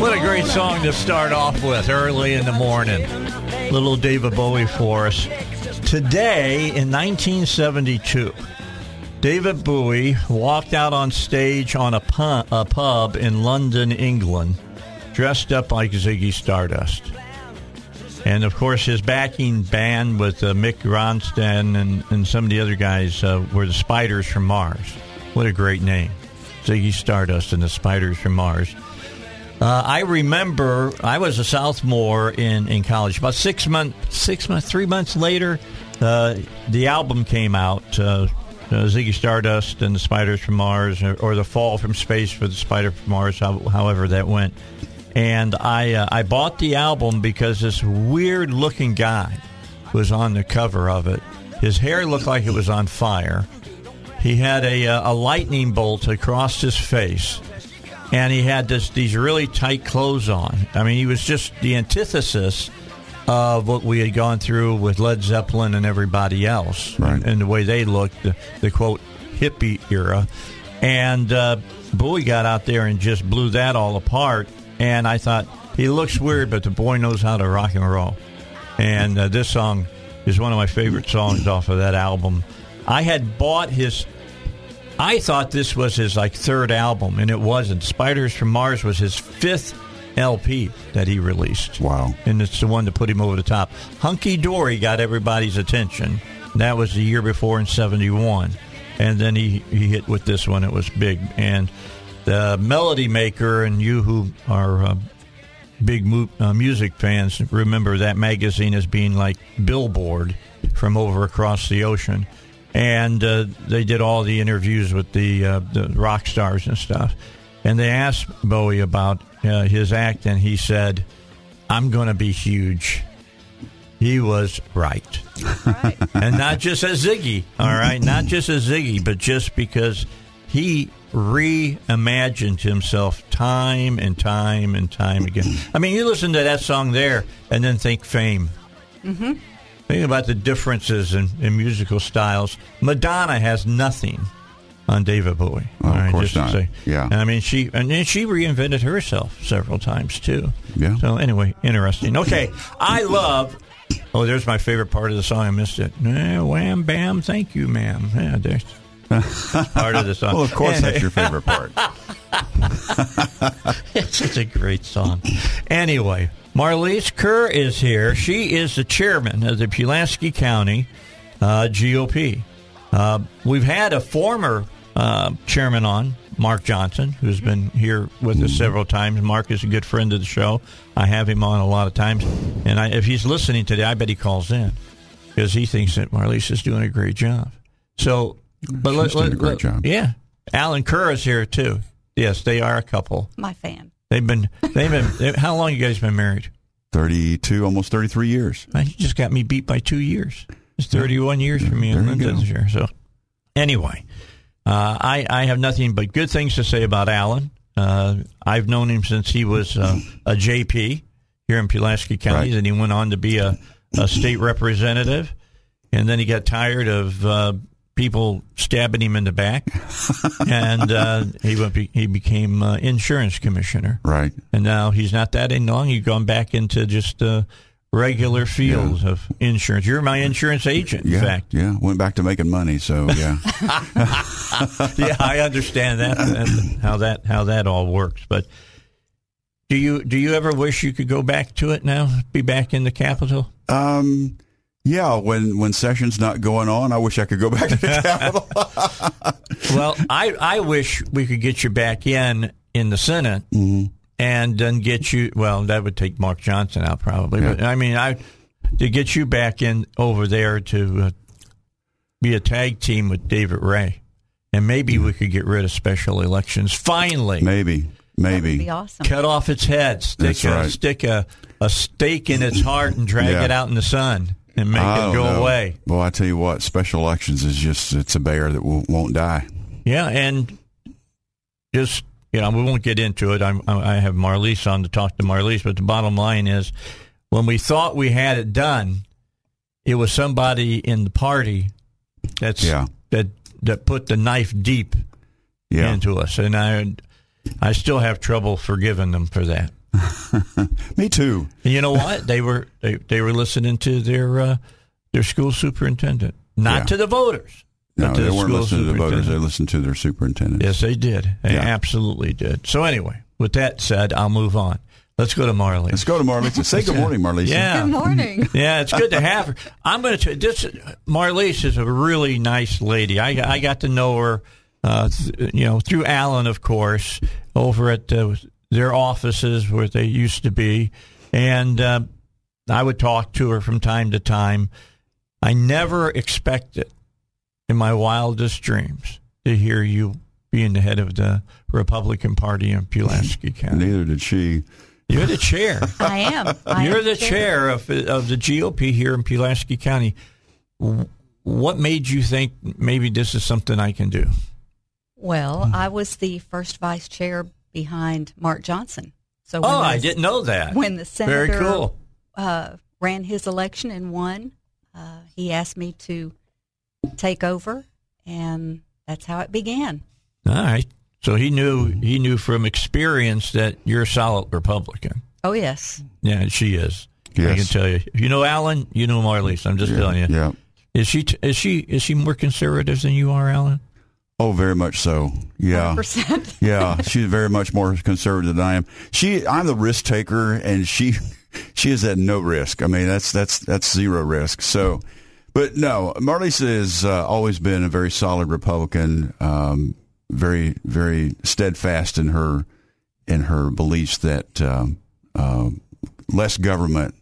What a great song to start off with early in the morning. Little David Bowie for us. Today in 1972, David Bowie walked out on stage on a, pu- a pub in London, England, dressed up like Ziggy Stardust. And of course, his backing band with uh, Mick Ronstadt and, and some of the other guys uh, were the Spiders from Mars. What a great name. Ziggy Stardust and the Spiders from Mars. Uh, I remember I was a sophomore in, in college. About six months, six months, three months later, uh, the album came out. Uh, uh, Ziggy Stardust and the Spiders from Mars, or, or, the Fall from Space for the Spider from Mars, how, however that went. And I uh, I bought the album because this weird looking guy was on the cover of it. His hair looked like it was on fire. He had a, uh, a lightning bolt across his face and he had this these really tight clothes on. I mean, he was just the antithesis of what we had gone through with Led Zeppelin and everybody else, Right. and, and the way they looked, the, the quote hippie era. And uh, Bowie got out there and just blew that all apart. And I thought he looks weird, but the boy knows how to rock and roll. And uh, this song is one of my favorite songs off of that album. I had bought his I thought this was his like third album, and it wasn't. Spiders from Mars was his fifth LP that he released. Wow. And it's the one to put him over the top. Hunky Dory got everybody's attention. That was the year before in 71. And then he, he hit with this one. It was big. And the Melody Maker and you who are uh, big mu- uh, music fans remember that magazine as being like Billboard from over across the ocean and uh, they did all the interviews with the uh, the rock stars and stuff. And they asked Bowie about uh, his act, and he said, "I'm going to be huge." He was right, and not just as Ziggy. All right, not just as Ziggy, but just because he reimagined himself time and time and time again. I mean, you listen to that song there, and then think Fame. Mm-hmm. Think about the differences in, in musical styles. Madonna has nothing on David Bowie. Oh, of course not. say. Yeah. I mean, she and then she reinvented herself several times too. Yeah. So anyway, interesting. Okay, I love. Oh, there's my favorite part of the song. I missed it. Eh, wham bam, thank you, ma'am. Yeah, there's part of the song. Well, of course, that's your favorite part. it's such a great song. Anyway, Marlise Kerr is here. She is the chairman of the Pulaski County uh, GOP. Uh, we've had a former uh, chairman on, Mark Johnson, who's been here with us several times. Mark is a good friend of the show. I have him on a lot of times, and I, if he's listening today, I bet he calls in because he thinks that Marlise is doing a great job. So, but She's doing a great job. Yeah, Allen Kerr is here too. Yes, they are a couple. My fan. They've been they've been they, how long you guys been married? 32, almost 33 years. Man, you just got me beat by two years. It's thirty one years for me in There you Linda go. this year. So anyway, uh, I I have nothing but good things to say about Allen. Uh, I've known him since he was uh, a JP here in Pulaski County, Right. and he went on to be a, a state representative, and then he got tired of uh, people stabbing him in the back, and uh, he went, he became uh, insurance commissioner. Right. And now he's not that any long. He's gone back into just uh, regular fields of insurance. You're my insurance agent, in Yeah. fact. Yeah. Went back to making money. So, yeah. yeah, I understand that and how that how that all works. But do you do you ever wish you could go back to it now? Be back in the capital? um, yeah. When, when session's not going on, I wish I could go back to the Capitol. Well, I I wish we could get you back in in the Senate and then get you. Well, that would take Mark Johnson out probably. But I mean, I to get you back in over there to uh, be a tag team with David Ray, and maybe we could get rid of special elections finally. Maybe, That would maybe. be awesome. Cut off its head, stick That's a, right. stick a, a stake in its heart, and drag Yeah. it out in the sun and make it oh, go know. away. Well, I tell you what, special elections is just it's a bear that won't, won't die. Yeah, and just you know, we won't get into it. I'm, I have Marlise on to talk to Marlise, but the bottom line is, when we thought we had it done, it was somebody in the party that's Yeah. that that put the knife deep Yeah, into us, and I I still have trouble forgiving them for that. me too. And you know what? they were they, they were listening to their uh, their school superintendent, not Yeah. to the voters. No, but to they the weren't listening to the voters; they listened to their superintendent. Yes, they did. They Yeah. absolutely did. So anyway, with that said, I'll move on. Let's go to Marley. Let's go to Marlisa. Say good morning, Marlisa. Yeah. Good morning. Yeah, it's good to have her. I'm going to. This Marlise is a really nice lady. I I got to know her, uh, th- you know, through Allen, of course, over at uh, their offices where they used to be, and uh, I would talk to her from time to time. I never expected, in my wildest dreams, to hear you being the head of the Republican Party in Pulaski County. Neither did she. You're the chair. I am. I You're am the chair of of the GOP here in Pulaski County. What made you think maybe this is something I can do? Well, Hmm. I was the first vice chair behind Mark Johnson. So Oh, when I didn't know that. When the senator Very cool. uh, ran his election and won, uh, he asked me to take over, and that's how it began. All right. So he knew he knew from experience that you're a solid Republican. Oh yes, Yeah, she is. I can tell you. If you know Allen, you know Marlise. I'm just telling you. Yeah. Is she t- is she is she more conservative than you are, Allen? Oh, very much so. Yeah. percent. yeah, she's very much more conservative than I am. She, I'm the risk taker, and she, she is at no risk. I mean, that's that's that's zero risk. So, but no, Marlisa has uh, always been a very solid Republican, um, very very steadfast in her in her beliefs that um, um less government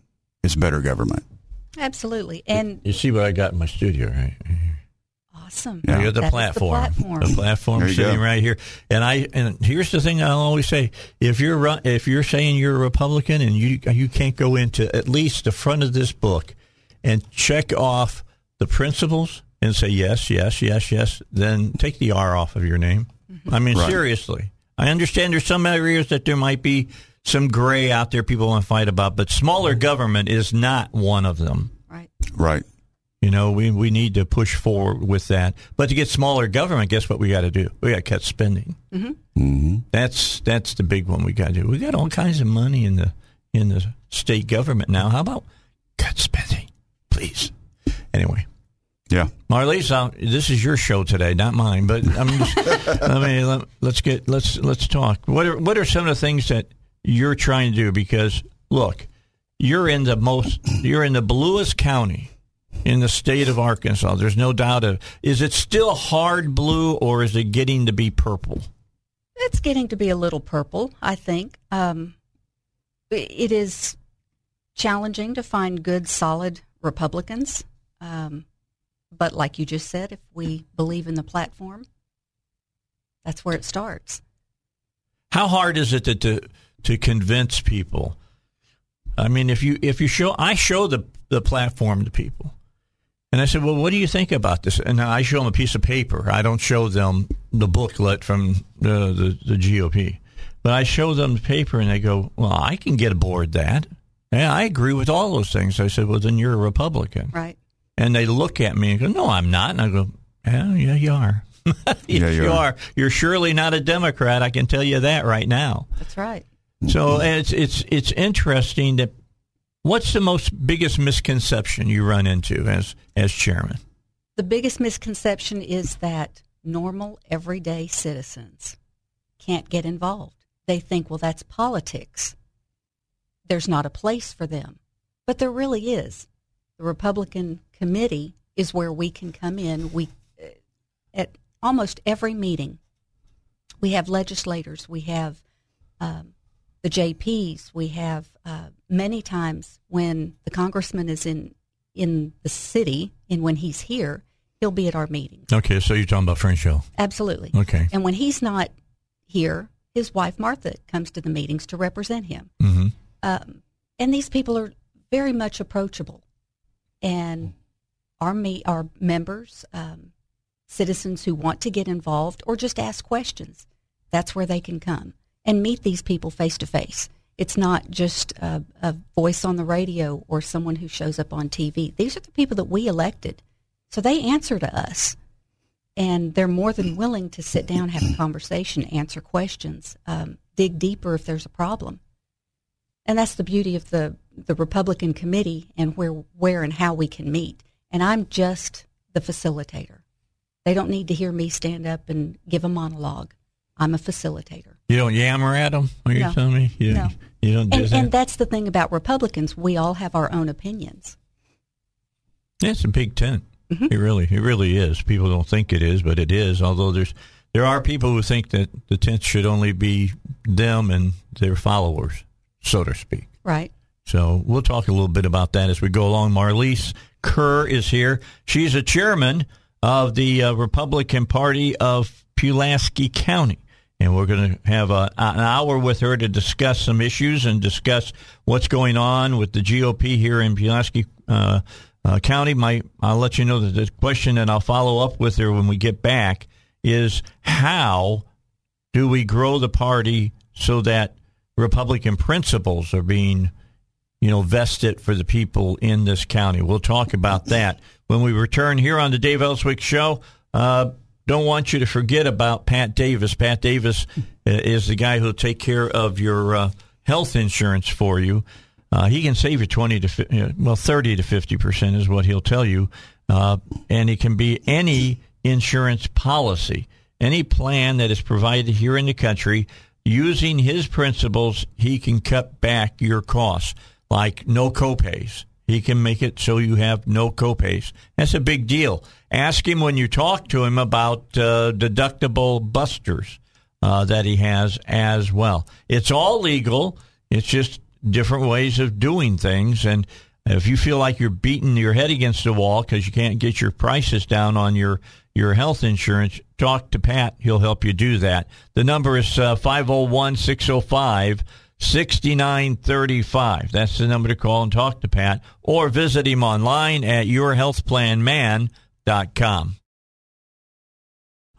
is better government. Absolutely, and You see what I got in my studio, right? Awesome. Yeah. You're the That is platform. The platform. The platform sitting go. right here. And I and here's the thing I'll always say: if you're ru- if you're saying you're a Republican and you you can't go into at least the front of this book and check off the principles and say yes, yes, yes, yes, then take the R off of your name. Mm-hmm. I mean, Right. seriously. I understand there's some areas that there might be some gray out there people want to fight about, but smaller mm-hmm. government is not one of them. right. Right. You know, we, we need to push forward with that. But to get smaller government, guess what we got to do? We got to cut spending. hmm That's that's the big one we got to do. We got all kinds of money in the in the state government now. How about cut spending, please? Anyway, Yeah. Marlise, uh, this is your show today, not mine. But I'm just, I mean, let, let's get let's let's talk. What are what are some of the things that you're trying to do? Because look, you're in the most you're in the bluest county in the state of Arkansas. There's no doubt of. Is it still hard blue or is it getting to be purple? It's getting to be a little purple, I think. Um, it is challenging to find good, solid Republicans. Um, but like you just said, if we believe in the platform, that's where it starts. How hard is it to to, to convince people? I mean, if you if you show, I show the the platform to people, and I said, "Well, what do you think about this?" And I show them a piece of paper. I don't show them the booklet from the the, the GOP, but I show them the paper, and they go, "Well, I can get aboard that." Yeah, I agree with all those things. I said, "Well, then you're a Republican," Right. and they look at me and go, "No, I'm not," and I go, "Yeah, yeah, you are." yes, Yeah, you you are. are. You're surely not a Democrat. I can tell you that right now. That's right. So it's it's it's interesting that what's the most biggest misconception you run into as as chairman? The biggest misconception is that normal, everyday citizens can't get involved. They think, well, that's politics. There's not a place for them. But there really is. The Republican committee is where we can come in. We, uh, at almost every meeting, We have legislators. We have um, the JPs. We have uh, many times when the congressman is in in the city and when he's here, he'll be at our meetings. Okay, so you're talking about French Hill. Absolutely. Okay. And when he's not here, his wife Martha comes to the meetings to represent him. Mm-hmm. Um, and these people are very much approachable, and our me our members, um, citizens who want to get involved or just ask questions, that's where they can come and meet these people face to face. It's not just a, a voice on the radio or someone who shows up on TV. These are the people that we elected, so they answer to us and they're more than willing to sit down, have a conversation, answer questions, um, dig deeper if there's a problem. And that's the beauty of the the Republican committee and where where and how we can meet. And I'm just the facilitator. They don't need to hear me stand up and give a monologue. I'm a facilitator. You don't yammer at them? Are you No. telling me? You, No. You don't do And, that? and that's the thing about Republicans. We all have our own opinions. It's a big tent. Mm-hmm. It really, it really is. People don't think it is, but it is. Although there's, there are people who think that the tent should only be them and their followers, so to speak. Right. So we'll talk a little bit about that as we go along. Marlise Kerr is here. She's a chairman of the uh, Republican Party of Pulaski County. And we're going to have a, an hour with her to discuss some issues and discuss what's going on with the GOP here in Pulaski uh, uh, County. My, I'll let you know that the question that I'll follow up with her when we get back is how do we grow the party so that Republican principles are being you know, vested for the people in this county. We'll talk about that when we return here on the Dave Elswick Show. Uh, don't want you to forget about Pat Davis. Pat Davis uh, is the guy who'll take care of your uh, health insurance for you. Uh, he can save you twenty to fi- uh, well thirty to fifty percent is what he'll tell you, uh, and it can be any insurance policy, any plan that is provided here in the country. Using his principles, he can cut back your costs like no copays. He can make it so you have no copays. That's a big deal. Ask him when you talk to him about uh, deductible busters uh, that he has as well. It's all legal. It's just different ways of doing things. And if you feel like you're beating your head against the wall because you can't get your prices down on your your health insurance, talk to Pat. He'll help you do that. The number is uh, 501 605 6935. That's the number to call and talk to Pat or visit him online at yourhealthplanman.com.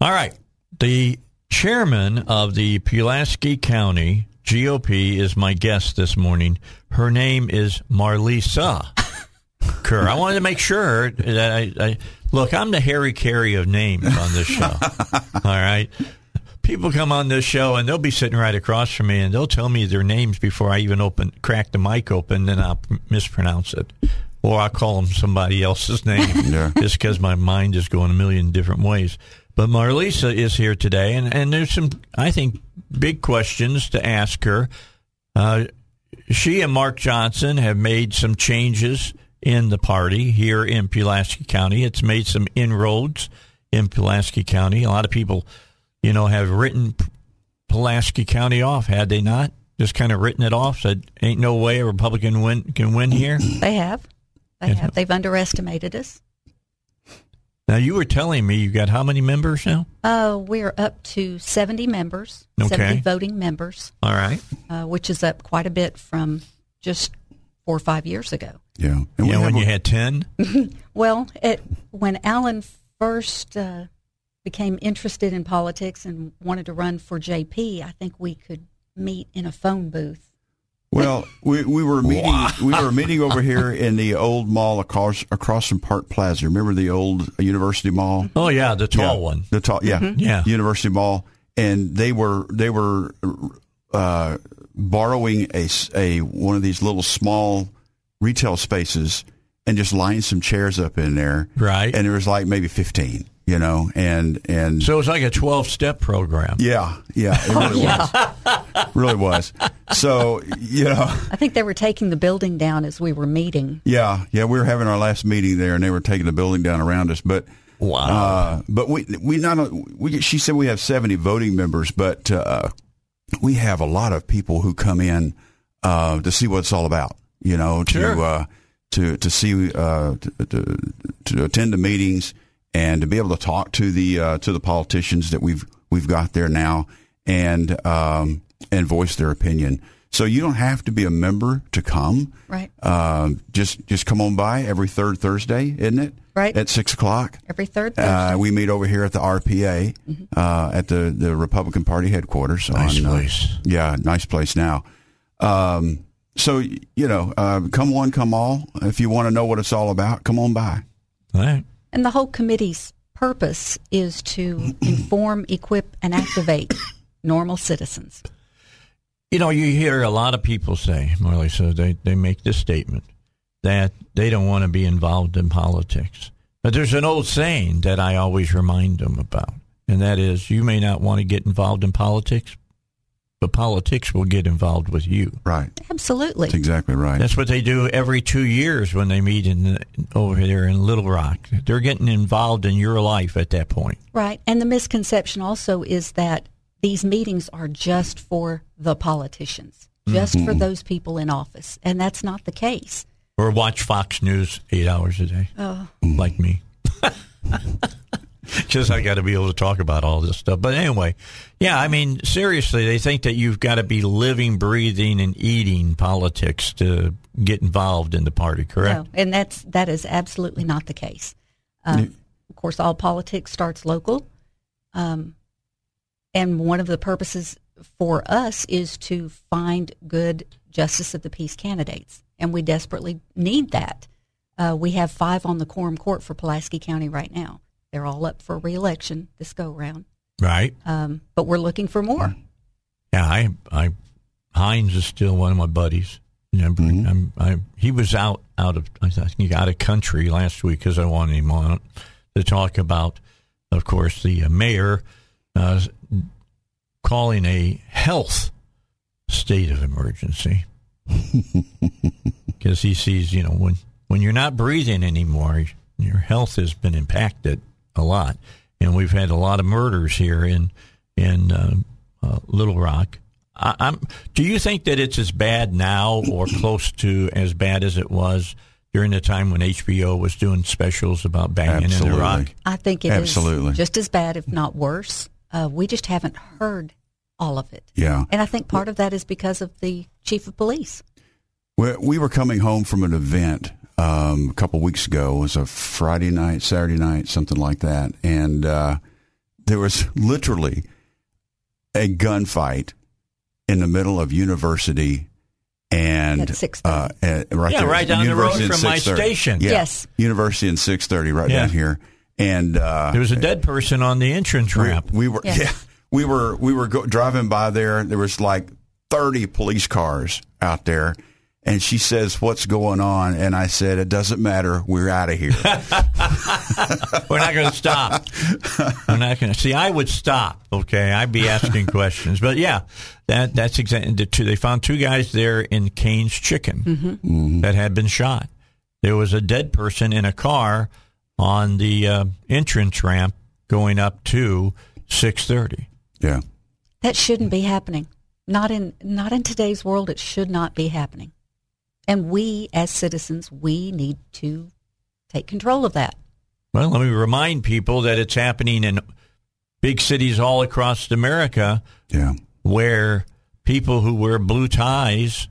All right. The chairman of the Pulaski County GOP is my guest this morning. Her name is Marlisa Kerr. I wanted to make sure that I, I look, I'm the Harry Caray of names on this show. All right people come on this show and they'll be sitting right across from me and they'll tell me their names before I even open crack the mic open, then I'll mispronounce it. Or I'll call them somebody else's name Yeah. just because my mind is going a million different ways. But Marlisa is here today, and, and there's some, I think, big questions to ask her. Uh, she and Mark Johnson have made some changes in the party here in Pulaski County. It's made some inroads in Pulaski County. A lot of people you know, have written Pulaski County off, had they not? Just kind of written it off, said, ain't no way a Republican win, can win here. They have. They have. They've underestimated us. Now, you were telling me you got how many members now? Uh, we're up to 70 members, Okay. 70 voting members, All right. uh, which is up quite a bit from just four or five years ago. Yeah. And we Yeah, when have you had 10? Well, it, when Allen first uh, became interested in politics and wanted to run for JP, I think we could meet in a phone booth. Well, we, we were meeting we were meeting over here in the old mall across across from Park Plaza. Remember the old University Mall? Oh, yeah, the tall Yeah, one. The tall, yeah, Yeah. University Mall, and they were they were uh, borrowing a one of these little small retail spaces and just lining some chairs up in there, Right. And there was like maybe fifteen, you know, and and So it was like a 12 step program. yeah, yeah, it really was, really was. So you know. I think they were taking the building down as we were meeting. Yeah, yeah, we were having our last meeting there, and they were taking the building down around us. But Wow. Uh, but we we not only- we she said we have 70 voting members, but uh, we have a lot of people who come in uh, to see what it's all about. You know, to Sure. uh, to to see uh, to, to to attend the meetings and to be able to talk to the uh, to the politicians that we've we've got there now and um, and voice their opinion. So you don't have to be a member to come. Right. Um, just just come on by every third Thursday, isn't it? Right. At six o'clock. Every third Thursday. Uh, we meet over here at the RPA uh, at the, the Republican Party headquarters. Nice on, uh, place. yeah, nice place now. Um, so you know, uh, come one, come all. If you want to know what it's all about, come on by. All right. And the whole committee's purpose is to inform, equip, and activate normal citizens. You know, you hear a lot of people say, Marley, so they, they make this statement that they don't want to be involved in politics. But there's an old saying that I always remind them about, and that is you may not want to get involved in politics, but politics will get involved with you. Right. Absolutely. That's exactly right. That's what they do every two years when they meet in the, over there in Little Rock. They're getting involved in your life at that point. Right. And the misconception also is that these meetings are just for the politicians, just for those people in office. And that's not the case. Or watch Fox News eight hours a day, oh. like me. Just I got to be able to talk about all this stuff. But anyway, yeah, I mean, seriously, they think that you've got to be living, breathing, and eating politics to get involved in the party. Correct? No, and that's that is absolutely not the case. Um, of course, all politics starts local, um, and one of the purposes for us is to find good justice of the peace candidates, and we desperately need that. Uh, we have five on the quorum court for Pulaski County right now. They're all up for reelection this go round, Right? um, but we're looking for more. Yeah, I, I, Hines is still one of my buddies. You know, I'm, I, he was out, out of, I think, out of country last week because I wanted him on to talk about, of course, the uh, mayor uh, calling a health state of emergency because he sees, you know, when when you're not breathing anymore, your health has been impacted a lot, and we've had a lot of murders here in in uh, uh, Little Rock. I, I'm. Do you think that it's as bad now, or close to as bad as it was during the time when HBO was doing specials about banging in Absolutely. the rock? I think it is Absolutely. just as bad, if not worse. Uh, we just haven't heard all of it. Yeah. And I think part of that is because of the chief of police. We, we were coming home from an event um, a couple weeks ago. It was a Friday night, Saturday night, something like that, and uh, there was literally a gunfight in the middle of University and At uh, at- right Yeah, there, right down the road from my station. Yeah, Yes. University and six thirty, right Yeah. down here, and uh, There was a dead person on the entrance we, ramp. we were Yes. yeah, we were we were go, driving by there. There was like thirty police cars out there, and she says, "What's going on?" And I said, "It doesn't matter. We're out of here." We're not going to stop. We're not going to see. I would stop. Okay, I'd be asking questions. But yeah, that that's exactly. The two, they found two guys there in Cane's Chicken that had been shot. There was a dead person in a car on the uh, entrance ramp going up to six thirty. yeah, That shouldn't be happening. Not in not in today's world. It should not be happening. And we, as citizens, we need to take control of that. Well, let me remind people that it's happening in big cities all across America. yeah, where people who wear blue ties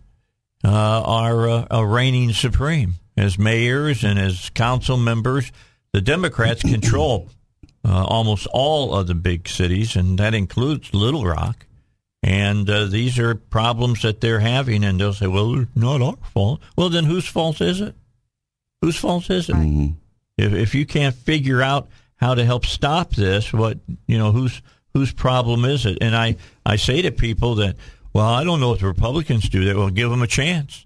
uh, are, uh, are reigning supreme as mayors and as council members. The Democrats control uh, almost all of the big cities, and that includes Little Rock. And uh, these are problems that they're having, and they'll say, "Well, it's not our fault." Well, then whose fault is it? Whose fault is it? If if you can't figure out how to help stop this, what you know, whose whose problem is it? And I I say to people that, well, I don't know what the Republicans do That will give them a chance.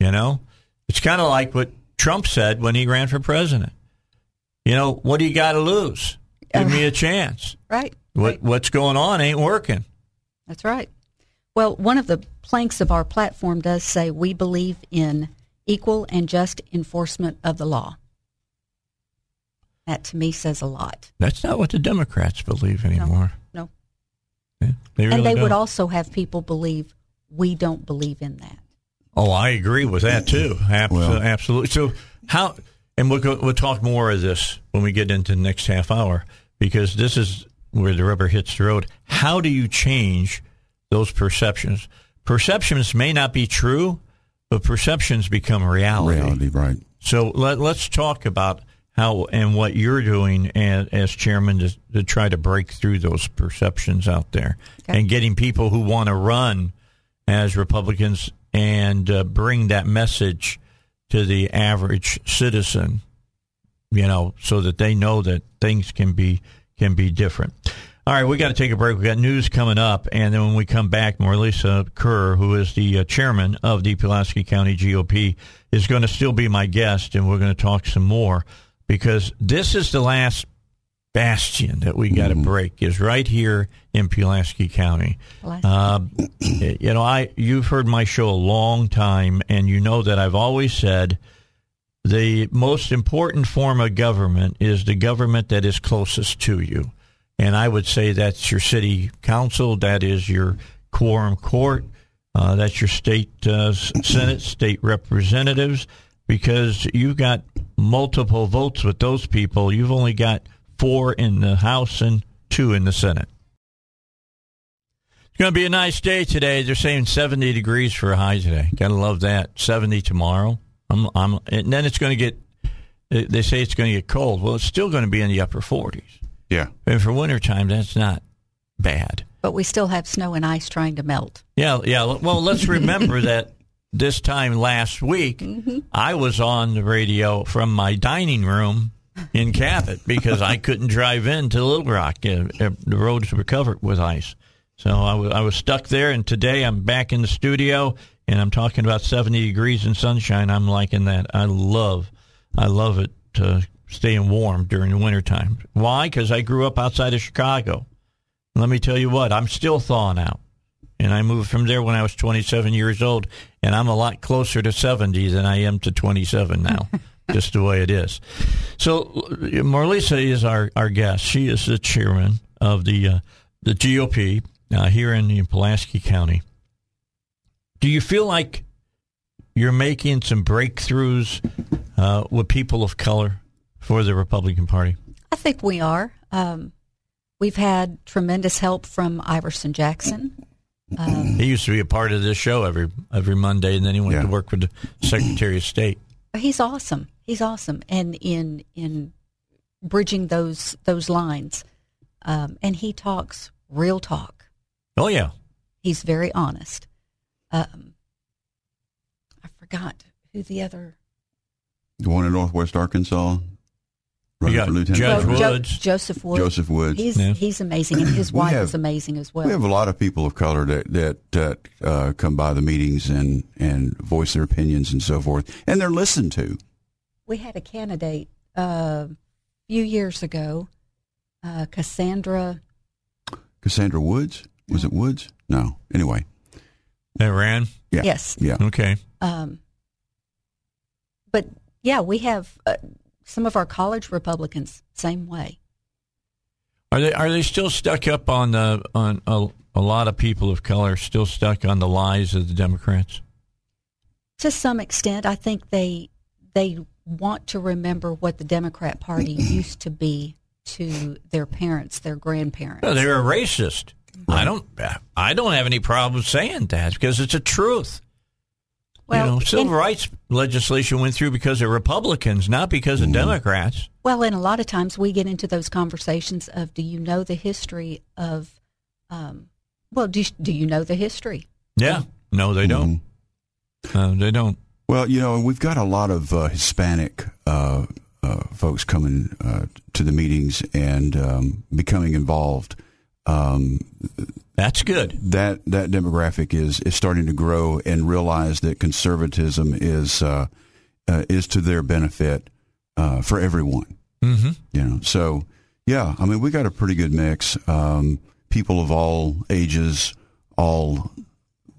You know, it's kind of like what Trump said when he ran for president. You know, what do you got to lose? Give me a chance. Right. What what's going on ain't working. That's right. Well, one of the planks of our platform does say we believe in equal and just enforcement of the law. That to me says a lot. That's not what the Democrats believe anymore. No. Yeah, they really and they would don't. also have people believe we don't believe in that. Oh, I agree with that too. Abs- Well- absolutely. So how? And we'll go, we'll talk more of this when we get into the next half hour because this is where the rubber hits the road. How do you change those perceptions? Perceptions may not be true, but perceptions become reality. Reality, right? So let, let's talk about how and what you're doing as, as chairman to, to try to break through those perceptions out there Okay. and getting people who want to run as Republicans and uh, bring that message to the average citizen, you know, so that they know that things can be can be different. All right, we got to take a break. We got news coming up, and then when we come back, Marlisa Kerr, who is the uh, chairman of the Pulaski County GOP, is going to still be my guest, and we're going to talk some more because this is the last bastion that we got to break is right here in Pulaski County. Uh, you know, I you've heard my show a long time, and you know that I've always said the most important form of government is the government that is closest to you. And I would say that's your city council, that is your quorum court, uh, that's your state uh, senate, state representatives, because you've got multiple votes with those people. You've only got four in the House and two in the Senate. It's going to be a nice day today. They're saying 70 degrees for a high today. Got to love that. 70 tomorrow. I'm, I'm, and then it's going to get, they- they say it's going to get cold. Well, it's still going to be in the upper 40s. Yeah. And for wintertime, that's not bad. But we still have snow and ice trying to melt. Yeah, yeah. Well, let's remember that this time last week, I was on the radio from my dining room in Cabot because I couldn't drive into Little Rock. Uh, uh, the roads were covered with ice. So I was, I was stuck there, and today I'm back in the studio, and I'm talking about 70 degrees and sunshine. I'm liking that. I love, I love it uh, staying warm during the wintertime. Why? Because I grew up outside of Chicago. Let me tell you what, I'm still thawing out. And I moved from there when I was 27 years old, and I'm a lot closer to 70 than I am to 27 now, just the way it is. So, Marlisa is our, our guest. She is the chairman of the uh, the GOP uh, here in, in Pulaski County. Do you feel like you're making some breakthroughs uh, with people of color for the Republican Party? I think we are. Um, we've had tremendous help from Iverson Jackson. Um, He used to be a part of this show every every Monday, and then he went Yeah. to work with the Secretary of State. he's awesome. He's awesome, and in in bridging those those lines, um, and he talks real talk. Oh yeah, He's very honest. Um, I forgot who the other The one in Northwest Arkansas. running got for lieutenant Judge governor. Jo- Joseph Woods. Joseph Woods. He's Yeah. he's amazing, and his wife have- is amazing as well. We have a lot of people of color that that that uh, come by the meetings and and voice their opinions and so forth, and they're listened to. we had a candidate uh, a few years ago, uh, Cassandra. Cassandra Woods was it Woods? No. Anyway, that ran. yeah, Yes. yeah. Okay, Um, but yeah, we have uh, some of our college Republicans same way. are they are they still stuck up on the on a, a lot of people of color still stuck on the lies of the Democrats? To some extent, I think they they want to remember what the Democrat Party used to be to their parents, their grandparents. No, they were racist. I don't I don't have any problem saying that because it's a truth. Well, you know, civil and- rights legislation went through because of Republicans, not because of Democrats. Well, and a lot of times we get into those conversations of, do you know the history of, um, well, do you, do you know the history? Yeah, no, they don't. Uh, they don't. Well, you know, we've got a lot of uh, Hispanic uh, uh, folks coming uh, to the meetings and um, becoming involved. Um, That's good. that that demographic is is starting to grow and realize that conservatism is uh, uh, is to their benefit uh, for everyone. hmm You know, so yeah, I mean, we got a pretty good mix. Um, people of all ages, all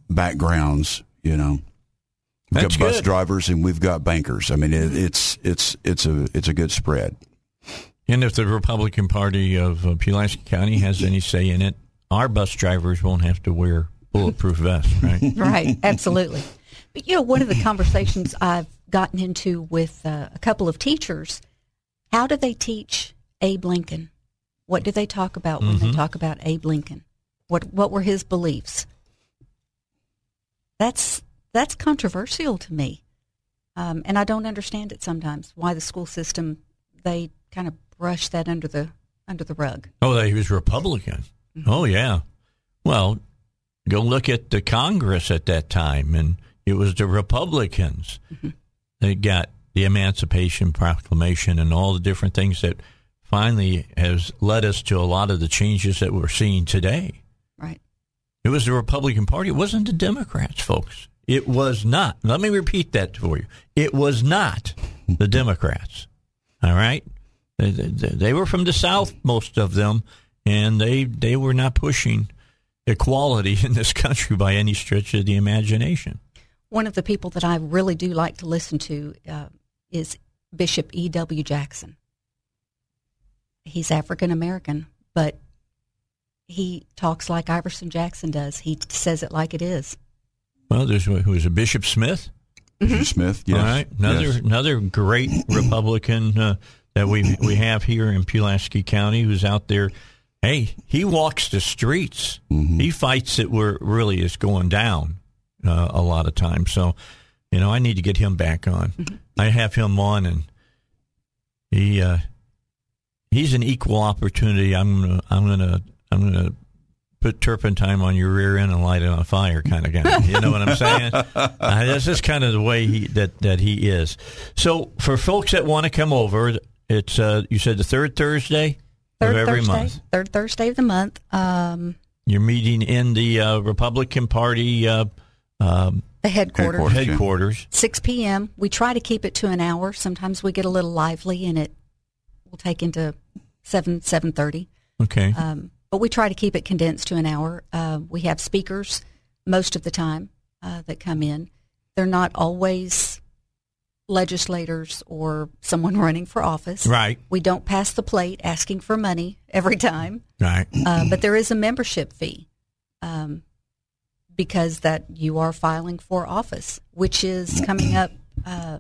backgrounds. You know, we've That's got bus good. drivers and we've got bankers. I mean, it, it's it's it's a it's a good spread. And if the Republican Party of uh, Pulaski County has any say in it, our bus drivers won't have to wear bulletproof vests, right? right, absolutely. But you know, one of the conversations I've gotten into with uh, a couple of teachers, how do they teach Abe Lincoln? What do they talk about when Mm-hmm. they talk about Abe Lincoln? What what were his beliefs? That's that's controversial to me, um, and I don't understand it sometimes. Why the school system they kind of brush that under the under the rug. Oh, that he was Republican. Mm-hmm. Oh, yeah. Well, go look at the Congress at that time, and it was the Republicans mm-hmm. that got the Emancipation Proclamation and all the different things that finally has led us to a lot of the changes that we're seeing today. Right. It was the Republican Party. It wasn't the Democrats, folks. It was not. Let me repeat that for you. It was not the Democrats. All right? They, they, they were from the South, most of them, and they, they were not pushing equality in this country by any stretch of the imagination. One of the people that I really do like to listen to uh, is Bishop E.W. Jackson. He's African American, but he talks like Iverson Jackson does. He says it like it is. Well, there's who was a Bishop Smith. Bishop Smith. Yes. All right, another Yes. another great Republican uh, that we we have here in Pulaski County, who's out there. Hey, he walks the streets. He fights it where it really is going down uh, a lot of times. So, you know, I need to get him back on. I have him on, and he uh, he's an equal opportunity. I'm gonna I'm gonna I'm gonna put turpentine on your rear end and light it on fire kind of guy. You know what I'm saying? uh, that's just kind of the way he that that he is. So for folks that want to come over, it's uh, you said the third Thursday Third of every Thursday, month. third Thursday of the month. Um, You're meeting in the uh, Republican Party uh, um, the headquarters, Headquarters. yeah. 6 p.m. We try to keep it to an hour. Sometimes we get a little lively, and it will take into seven seven thirty. Okay. Um, but we try to keep it condensed to an hour. Uh, we have speakers most of the time uh, that come in. They're not always legislators or someone running for office. right. We don't pass the plate asking for money every time, Right. uh, but there is a membership fee um, because that you are filing for office, which is coming up uh,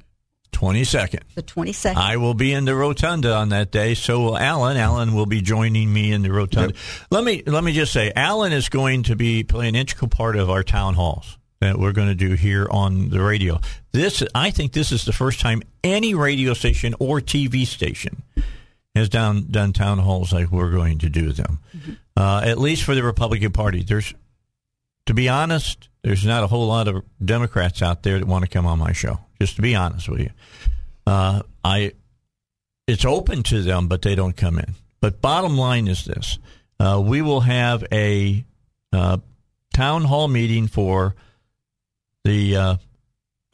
Twenty second. the 22nd. I will be in the rotunda on that day. So will Allen. Allen will be joining me in the rotunda. Let me let me just say, Allen is going to be playing an integral part of our town halls that we're going to do here on the radio. This, I think, this is the first time any radio station or TV station has done done town halls like we're going to do them. Uh, at least for the Republican Party, there's to be honest, there's not a whole lot of Democrats out there that want to come on my show. Just to be honest with you, uh, I it's open to them, but they don't come in. But bottom line is this: uh, we will have a uh, town hall meeting for the uh,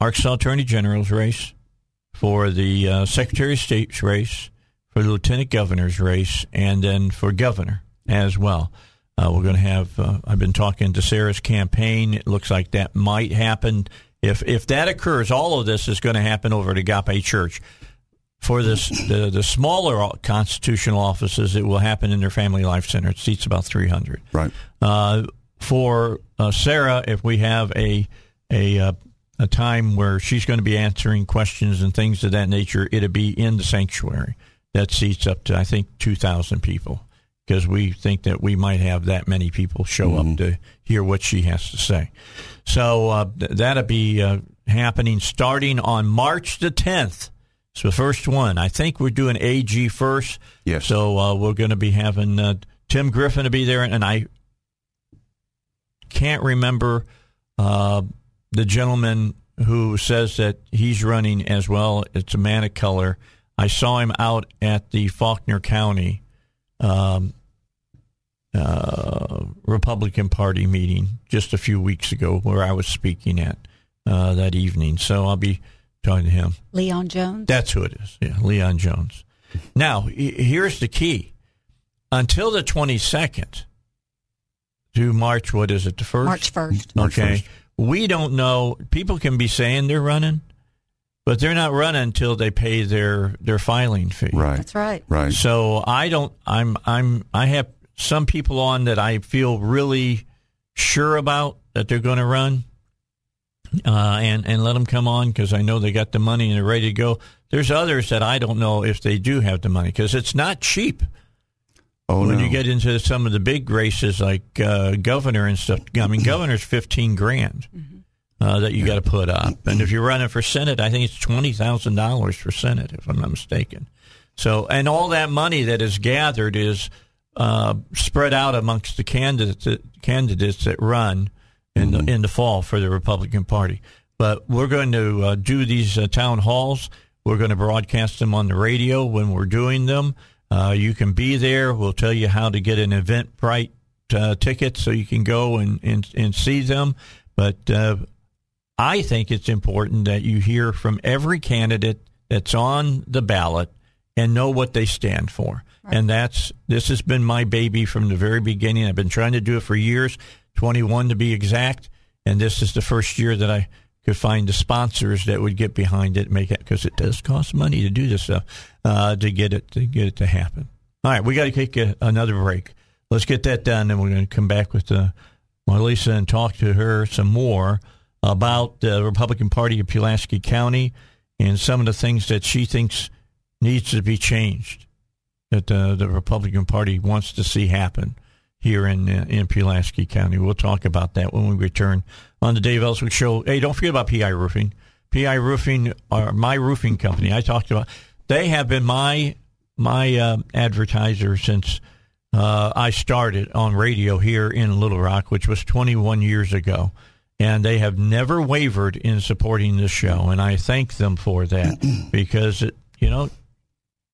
Arkansas Attorney General's race, for the uh, Secretary of State's race, for the Lieutenant Governor's race, and then for governor as well. Uh, we're going to have. Uh, I've been talking to Sarah's campaign. It looks like that might happen. If if that occurs, all of this is going to happen over at Agape Church. For this, the the smaller constitutional offices, it will happen in their Family Life Center. It seats about three hundred. Right. Uh, for uh, Sarah, if we have a a uh, a time where she's going to be answering questions and things of that nature, it'll be in the sanctuary. That seats up to I think two thousand people because we think that we might have that many people show up to hear what she has to say. So uh, th- that'll be uh, happening starting on March the tenth. It's the first one. I think we're doing AG first. Yes. So uh, we're going to be having uh, Tim Griffin to be there, and I can't remember uh, the gentleman who says that he's running as well. It's a man of color. I saw him out at the Faulkner County um, uh, Republican Party meeting just a few weeks ago, where I was speaking at uh, that evening. So I'll be talking to him. Leon Jones. That's who it is. Yeah, Leon Jones. Now, here's the key. Until the 22nd, to March, what is it, the 1st? March 1st. March okay. 1st. We don't know. People can be saying they're running, but they're not running until they pay their their filing fee. Right. That's right. Right. So I don't. I'm. I'm. I have some people on that I feel really sure about that they're going to run, uh, and and let them come on because I know they got the money and they're ready to go. There's others that I don't know if they do have the money because it's not cheap. Oh when no. you get into some of the big races like uh, governor and stuff, I mean, governor's fifteen grand uh, that you got to put up, and if you're running for senate, I think it's twenty thousand dollars for senate, if I'm not mistaken. So, and all that money that is gathered is uh, spread out amongst the candidates candidates that run in the in the fall for the Republican Party. But we're going to uh, do these uh, town halls. We're going to broadcast them on the radio when we're doing them. Uh, you can be there. We'll tell you how to get an Eventbrite uh, ticket so you can go and, and, and see them. But uh, I think it's important that you hear from every candidate that's on the ballot and know what they stand for. And that's this has been my baby from the very beginning. I've been trying to do it for years, 21 to be exact, and this is the first year that I could find the sponsors that would get behind it, make it because it does cost money to do this stuff uh, to get it to get it to happen. All right, we got to take a, another break. Let's get that done, and we're going to come back with uh, Marlisa and talk to her some more about the Republican Party of Pulaski County and some of the things that she thinks needs to be changed that uh, the Republican Party wants to see happen here in uh, in Pulaski County. We'll talk about that when we return on the Dave Elswick Show. Hey, don't forget about PI Roofing. PI Roofing, are my roofing company. I talked about. They have been my my uh, advertiser since uh, I started on radio here in Little Rock, which was 21 years ago. And they have never wavered in supporting this show, and I thank them for that because it, you know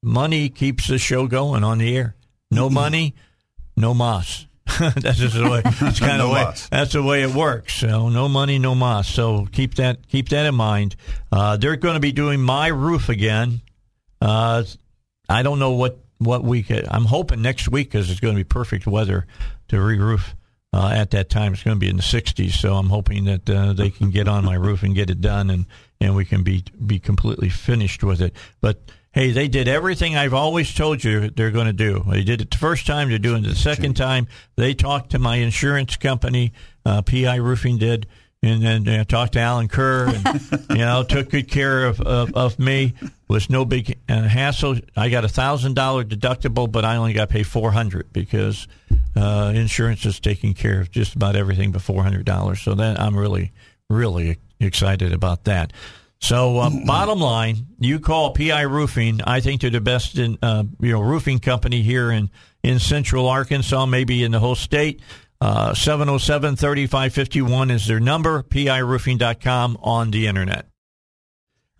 money keeps the show going on the air. No money, no moss. that's just the way. It's kind No of way. That's the way it works. So no money, no moss. So keep that keep that in mind. Uh, they're going to be doing my roof again. Uh, I don't know what what week. I'm hoping next week because it's going to be perfect weather to re-roof. Uh, at that time, it's going to be in the 60s, so I'm hoping that uh, they can get on my roof and get it done, and, and we can be be completely finished with it. But hey, they did everything I've always told you they're going to do. They did it the first time, they're doing it the second time. They talked to my insurance company, uh, PI Roofing did, and then uh, talked to Allen Kerr, and you know took good care of of, of me. Was no big uh, hassle. I got a thousand dollar deductible, but I only got paid four hundred because uh, insurance is taking care of just about everything but four hundred dollars. So then I'm really really excited about that. So, uh, bottom line, you call PI Roofing. I think they're the best in uh, you know roofing company here in in Central Arkansas, maybe in the whole state. Uh, 707-3551 is their number. PIRoofing.com on the internet.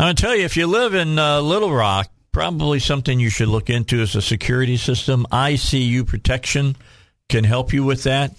I'm going to tell you, if you live in uh, Little Rock, probably something you should look into is a security system. ICU protection can help you with that,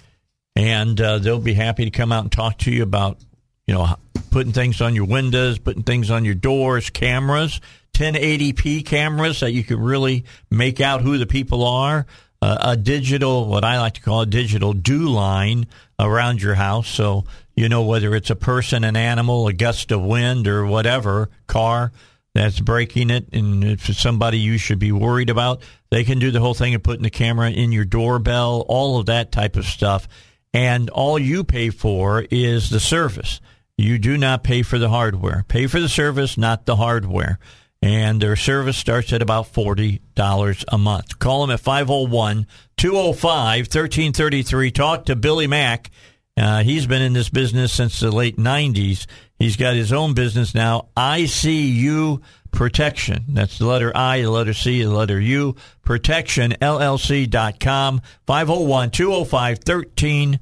and uh, they'll be happy to come out and talk to you about, you know, putting things on your windows, putting things on your doors, cameras, 1080p cameras that you can really make out who the people are. Uh, a digital, what I like to call a digital dew line around your house, so you know whether it's a person, an animal, a gust of wind, or whatever car that's breaking it, and if it's somebody you should be worried about, they can do the whole thing of putting the camera in your doorbell, all of that type of stuff. And all you pay for is the service. You do not pay for the hardware. Pay for the service, not the hardware. And their service starts at about $40 a month. Call them at 501 205 1333. Talk to Billy Mack. Uh, he's been in this business since the late 90s. He's got his own business now, ICU Protection. That's the letter I, the letter C, the letter U. Protection, LLC.com, 501 205 1333.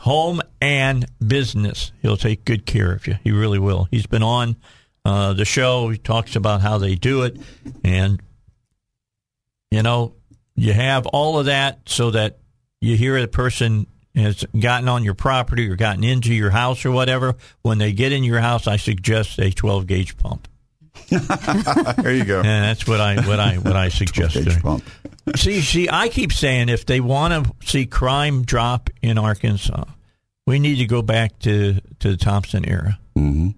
Home and business. He'll take good care of you. He really will. He's been on uh, the show. He talks about how they do it. And, you know, you have all of that so that you hear the person has gotten on your property or gotten into your house or whatever. When they get in your house, I suggest a 12 gauge pump. there you go. And that's what I what I what I suggest. See, see, I keep saying if they want to see crime drop in Arkansas, we need to go back to to the Thompson era. hmm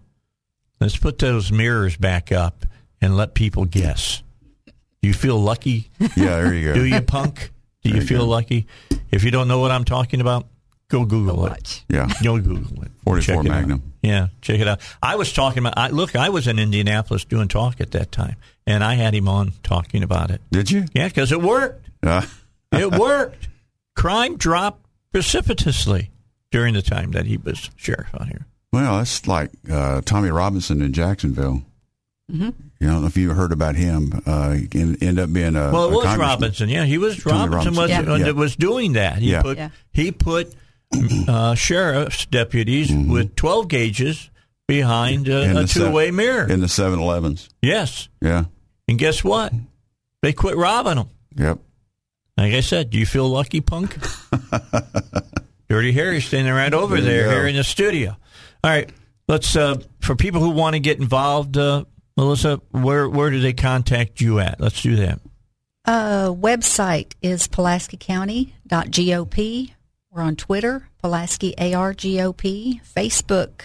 Let's put those mirrors back up and let people guess. Do you feel lucky? Yeah, there you go. Do you, punk? Do you you feel go. lucky? If you don't know what I'm talking about, go Google it. Watch. Yeah. Go Google it. 44 Check it out. Magnum. Yeah, check it out. I was talking about. I, look, I was in Indianapolis doing talk at that time, and I had him on talking about it. Did you? Yeah, because it worked. Uh, It worked. Crime dropped precipitously during the time that he was sheriff out here. well, that's like uh, Tommy Robinson in Jacksonville. Mm-hmm. You don't know if you heard about him. Uh, he en- ended up being a Well, it a was. Robinson. Yeah, he was Tommy Robinson, was, Robinson. uh, Yeah. was doing that. He Yeah. put Yeah. he put uh, sheriff's deputies with twelve gauges behind uh, In a two way mirror. in the 7-Elevens. yes, Yeah. and guess what? They quit robbing them. Yep. Like I said, do you feel lucky, punk? Dirty Harry standing right over There there here in the studio. All right, let's uh, for people who want to get involved, uh, Melissa, where where do they contact you at? Let's do that. Uh, website is pulaski pulaskicounty.gop. We're on Twitter, Pulaski ARGOP, Facebook,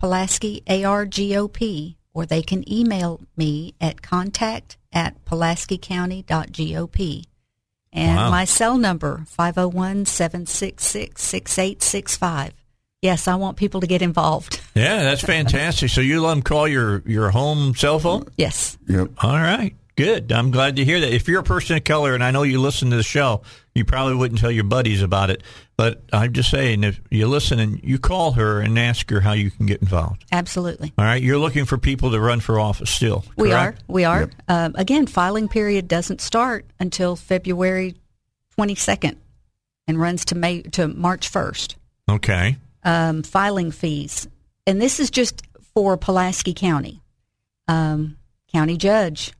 Pulaski ARGOP, or they can email me at contact at pulaskicounty.gop. And Wow. my cell number, 501-766-6865. Yes, I want people to get involved. Yeah, that's fantastic. So you let them call your your home cell phone. Yes. Yep. All right, good. I'm glad to hear that. If you're a person of color, and I know you listen to the show, you probably wouldn't tell your buddies about it. But I'm just saying, if you listen and you call her and ask her how you can get involved. Absolutely. All right, you're looking for people to run for office still. We are. We are. Um, again, filing period doesn't start until February 22nd and runs to May to March 1st. Okay. Um, filing fees, and this is just for Pulaski County. Um, county judge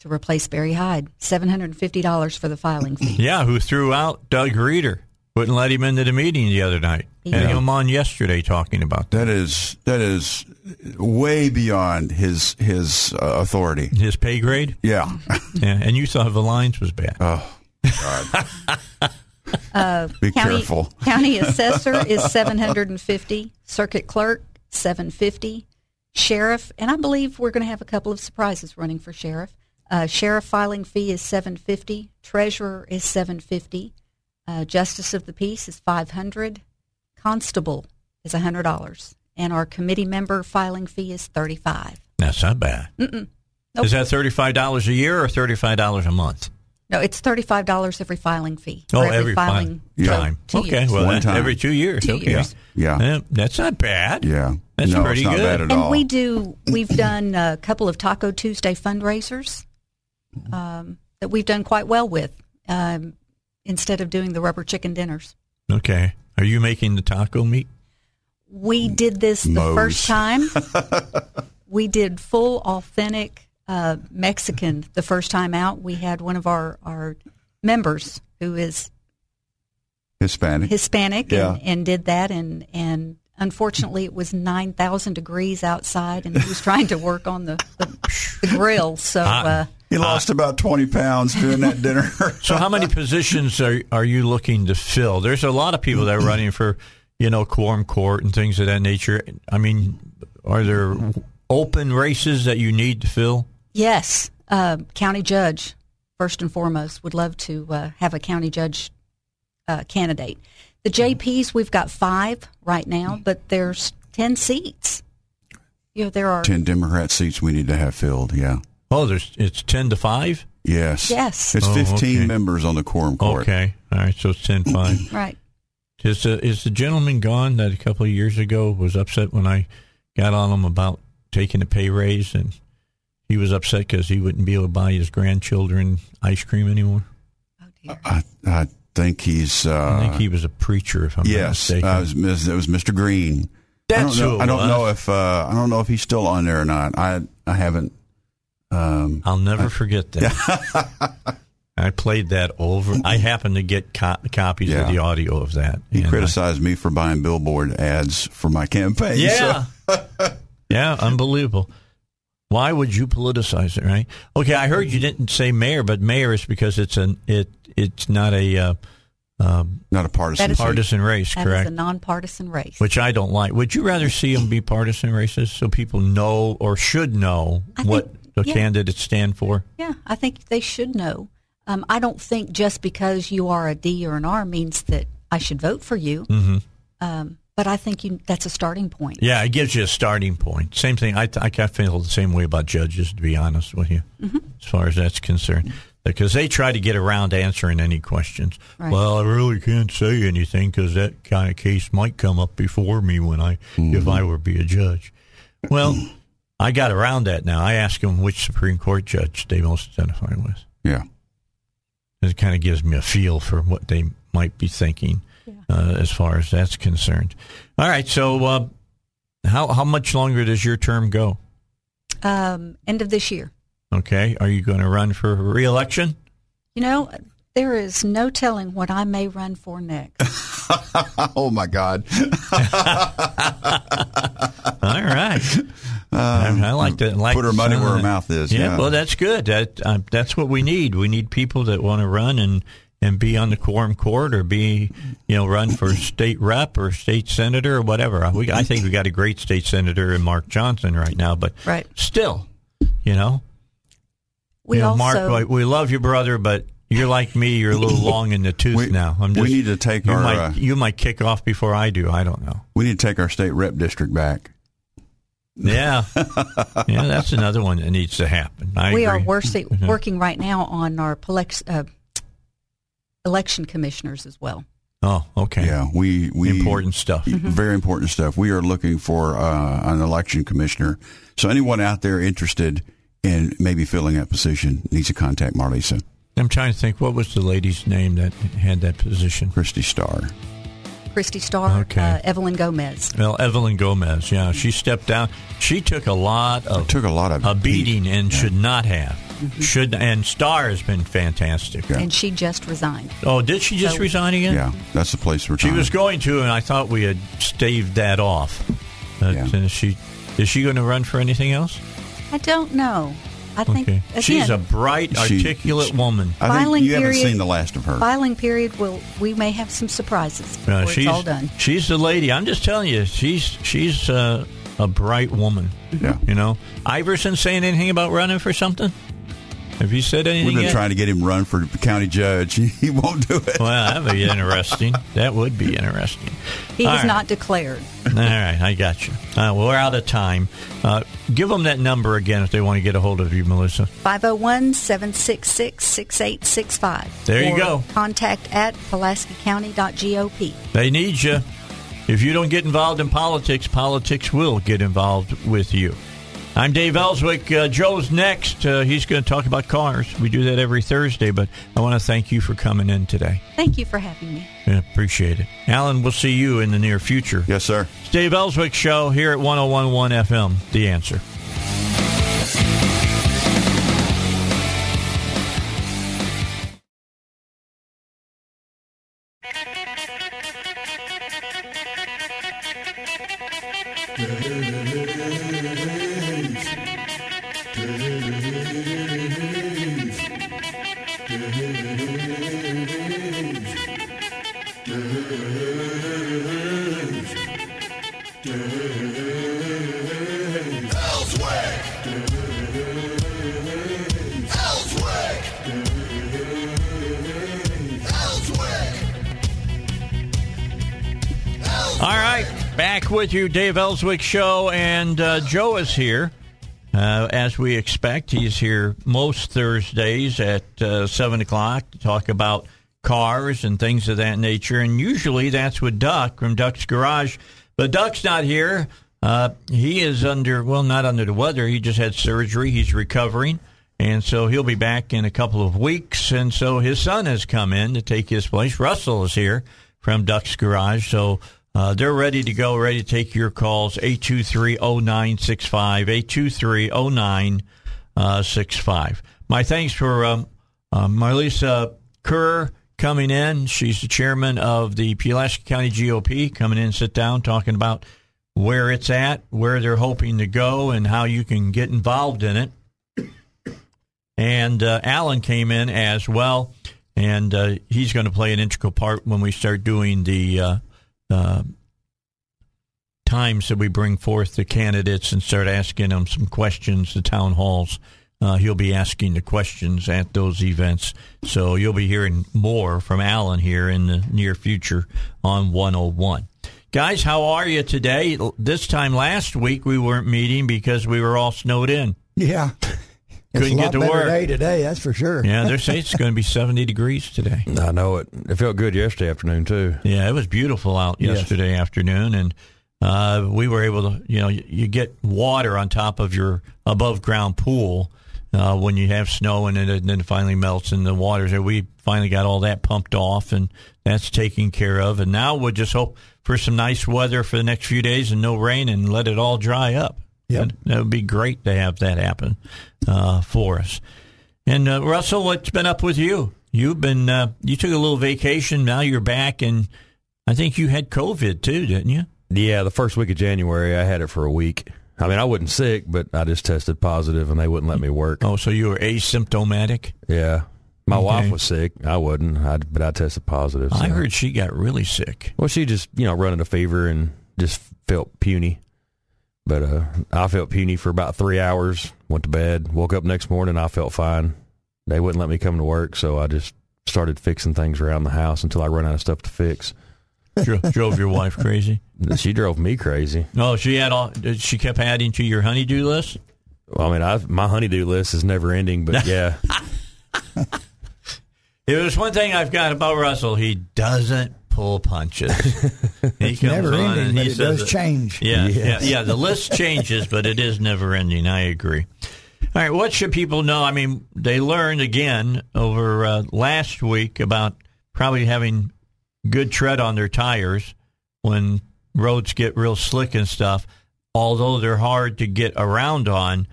to replace Barry Hyde, seven hundred and fifty dollars for the filing fee. Yeah, who threw out Doug Reeder? Wouldn't let him into the meeting the other night. Yeah. Had him on yesterday talking about that. That is that is way beyond his his uh, authority. His pay grade? Yeah. Yeah, and you thought the lines was bad. Oh God. Be county, careful. County assessor is seven hundred and fifty. Circuit clerk seven fifty. Sheriff, and I believe we're going to have a couple of surprises running for sheriff. Uh, sheriff filing fee is seven fifty. Treasurer is seven fifty. Uh, Justice of the peace is five hundred. Constable is hundred dollars, and our committee member filing fee is thirty five. That's not bad. Nope. Is that thirty-five dollars a year or thirty-five dollars a month? No, it's thirty five dollars every filing fee. Oh, for every filing fi- time. Two okay, years. well, One that- time. every two years. Two okay. years. Yeah. Yeah, that's not bad. Yeah. That's no, pretty it's not good. bad at and all. we do we've done a couple of taco tuesday fundraisers um, that we've done quite well with um, instead of doing the rubber chicken dinners Okay. Are you making the taco meat? we did this the Moe's. first time we did full authentic uh, mexican the first time out we had one of our, our members who is Hispanic. Hispanic Yeah. and, and did that and and unfortunately it was 9,000 degrees outside and he was trying to work on the, the, the grill so uh, he lost about twenty pounds during that dinner. So, how many positions are are you looking to fill? There's a lot of people that are running for, you know, quorum court and things of that nature. I mean, are there open races that you need to fill? yes uh, county judge first and foremost would love to uh, have a county judge uh, candidate the JPs we've got five right now but there's 10 seats you know there are Ten Democrat seats we need to have filled. Yeah. Oh, there's it's ten to five. Yes. Yes. It's Oh, fifteen okay. members on the quorum court. Okay, all right. So it's ten five. right Is the is the gentleman gone that a couple of years ago was upset when I got on him about taking a pay raise, and he was upset because he wouldn't be able to buy his grandchildren ice cream anymore. oh dear I, I think he's. Uh, I think he was a preacher, if I'm not yes, uh, mistaken. it, was, it was Mr. Green. That's I don't know, who it I don't was. know if uh, I don't know if he's still on there or not. I I haven't. Um, I'll never forget that. I played that over. I happened to get co- copies Yeah. of the audio of that. he and I- criticized me for buying billboard ads for my campaign. Yeah. so- yeah, unbelievable. Why would you politicize it, right? Okay, I heard you didn't say mayor, but mayor is because it's an it it's not a uh, Not a partisan. That is- seat. partisan race, That is correct? a nonpartisan race. Which I don't like. Would you rather see them be partisan races so people know or should know I what think- the yeah. candidates stand for? yeah, I think they should know. Um, I don't think just because you are a D or an R means that I should vote for you. Mm-hmm. Um, but I think you, that's a starting point. Yeah, it gives you a starting point. Same thing. I, I kind of feel the same way about judges, to be honest with you, Mm-hmm. as far as that's concerned. Because they try to get around answering any questions. Right. Well, I really can't say anything because that kind of case might come up before me when I, if I were to be a judge. Well, I got around that now. I ask them which Supreme Court judge they most identify with. Yeah. It kind of gives me a feel for what they might be thinking uh, as far as that's concerned. All right, so uh, how how much longer does your term go? Um, end of this year. Okay, are you going to run for reelection? You know, there is no telling what I may run for next. Oh my God. All right, I, I like to Like put her money where her mouth is, Yeah, yeah. well, that's good. That uh, that's what we need. We need people that want to run and and be on the quorum court or be you know run for state rep or state senator or whatever. We, I think we got a great state senator in Mark Johnson right now, but Right. still, you know, We you know, also Mark, we love you, brother, but you're like me. You're a little long in the tooth We- now. I'm just, we just, need to take you our, Might, uh, you might kick off before I do. I don't know. We need to take our state rep district back. Yeah, yeah, that's another one that needs to happen. I we are agree. worsi- working right now on our polex- uh, election commissioners as well. Oh, okay. Yeah, we we Important stuff. Very important stuff. We are looking for uh, an election commissioner. So anyone out there interested in maybe filling that position needs to contact Marlisa I'm trying to think. What was the lady's name that had that position? Christy Starr. Christy Starr, Okay. uh, Evelyn Gomez. Well, Evelyn Gomez. Yeah, she stepped down. She took a lot of Took a lot of a beating and Yeah. should not have. Should and Star has been fantastic. Yeah. And she just resigned. Oh, did she just So- resign again? Yeah, that's the place we're. She was going to, and I thought we had staved that off. But, Yeah. uh, is she is she going to run for anything else? I don't know. I think Okay, again, she's a bright, She- articulate she- woman. I think filing you haven't seen the last of her. filing period. Will we may have some surprises before Uh, it's she's all done. she's the lady. I'm just telling you, she's she's uh, a bright woman. Yeah. You know, Iverson saying anything about running for something? Have you said anything We've been yet? trying to get him run for county judge. He won't do it. well, that would be interesting. that would be interesting. He All was right. not declared. All right, I got you. Uh, well, we're out of time. Uh, give them that number again if they want to get a hold of you, Melissa. 501 766 6865. There you go. Contact at PulaskiCounty.gop. They need you. If you don't get involved in politics, politics will get involved with you. I'm Dave Elswick. Uh, Joe's next. Uh, he's going to talk about cars. We do that every Thursday, but I want to thank you for coming in today. Thank you for having me. Yeah, appreciate it. Allen, we'll see you in the near future. Yes, sir. It's Dave Elswick Show here at 1011 FM. The answer. With you, Dave Elswick Show, and uh, Joe is here. Uh, as we expect, he's here most Thursdays at uh, 7 o'clock to talk about cars and things of that nature. And usually that's with Duck from Duck's Garage. But Duck's not here. Uh, he is under, well, not under the weather. He just had surgery. He's recovering. And so he'll be back in a couple of weeks. And so his son has come in to take his place. Russell is here from Duck's Garage. So uh, they're ready to go, ready to take your calls. 823-0965, 823-0965. My thanks for um, uh, Marlisa Kerr coming in. She's the chairman of the Pulaski County GOP, coming in, sit down, talking about where it's at, where they're hoping to go, and how you can get involved in it. And uh, Allen came in as well. and uh, he's going to play an integral part when we start doing the uh, times that we bring forth the candidates and start asking them some questions. The town halls, uh, he'll be asking the questions at those events. So you'll be hearing more from Allen here in the near future on 101. Guys, how are you today? This time last week we weren't meeting because we were all snowed in. Yeah. Couldn't it's a lot get to better work. day today, that's for sure. Yeah, they're saying it's going to be 70 degrees today. I know it. It felt good yesterday afternoon too. Yeah, it was beautiful out Yes. yesterday afternoon, and uh, we were able to, you know, you, you get water on top of your above ground pool uh, when you have snow and it, and then it finally melts in the water. So we finally got all that pumped off, and that's taken care of. And now we'll just hope for some nice weather for the next few days and no rain, and let it all dry up. Yeah, that would be great to have that happen uh, for us. And uh, Russell, what's been up with you? You've been uh, you took a little vacation. Now you're back, and I think you had COVID too, didn't you? Yeah, the first week of January, I had it for a week. I mean, I wasn't sick, but I just tested positive, and they wouldn't let me work. Oh, so you were asymptomatic. Yeah, my Okay. wife was sick. I wasn't, I, but I tested positive. I heard she got really sick. Well, she just you know running a fever and just felt puny. But uh, I felt puny for about three hours. Went to bed. Woke up next morning. I felt fine. They wouldn't let me come to work, so I just started fixing things around the house until I ran out of stuff to fix. Dro- drove your wife crazy. She drove me crazy. No, she had all. She kept adding to your honeydew list. Well, I mean, I my honeydew list is never ending, but yeah, If there's one thing I've got about Russell, he doesn't pull punches. he comes Never on ending, and he it says does change. Yeah, Yes. yeah, yeah. The list changes, but it is never ending. I agree. All right, what should people know? I mean, they learned again over uh, last week about probably having good tread on their tires when roads get real slick and stuff. Although they're hard to get around on,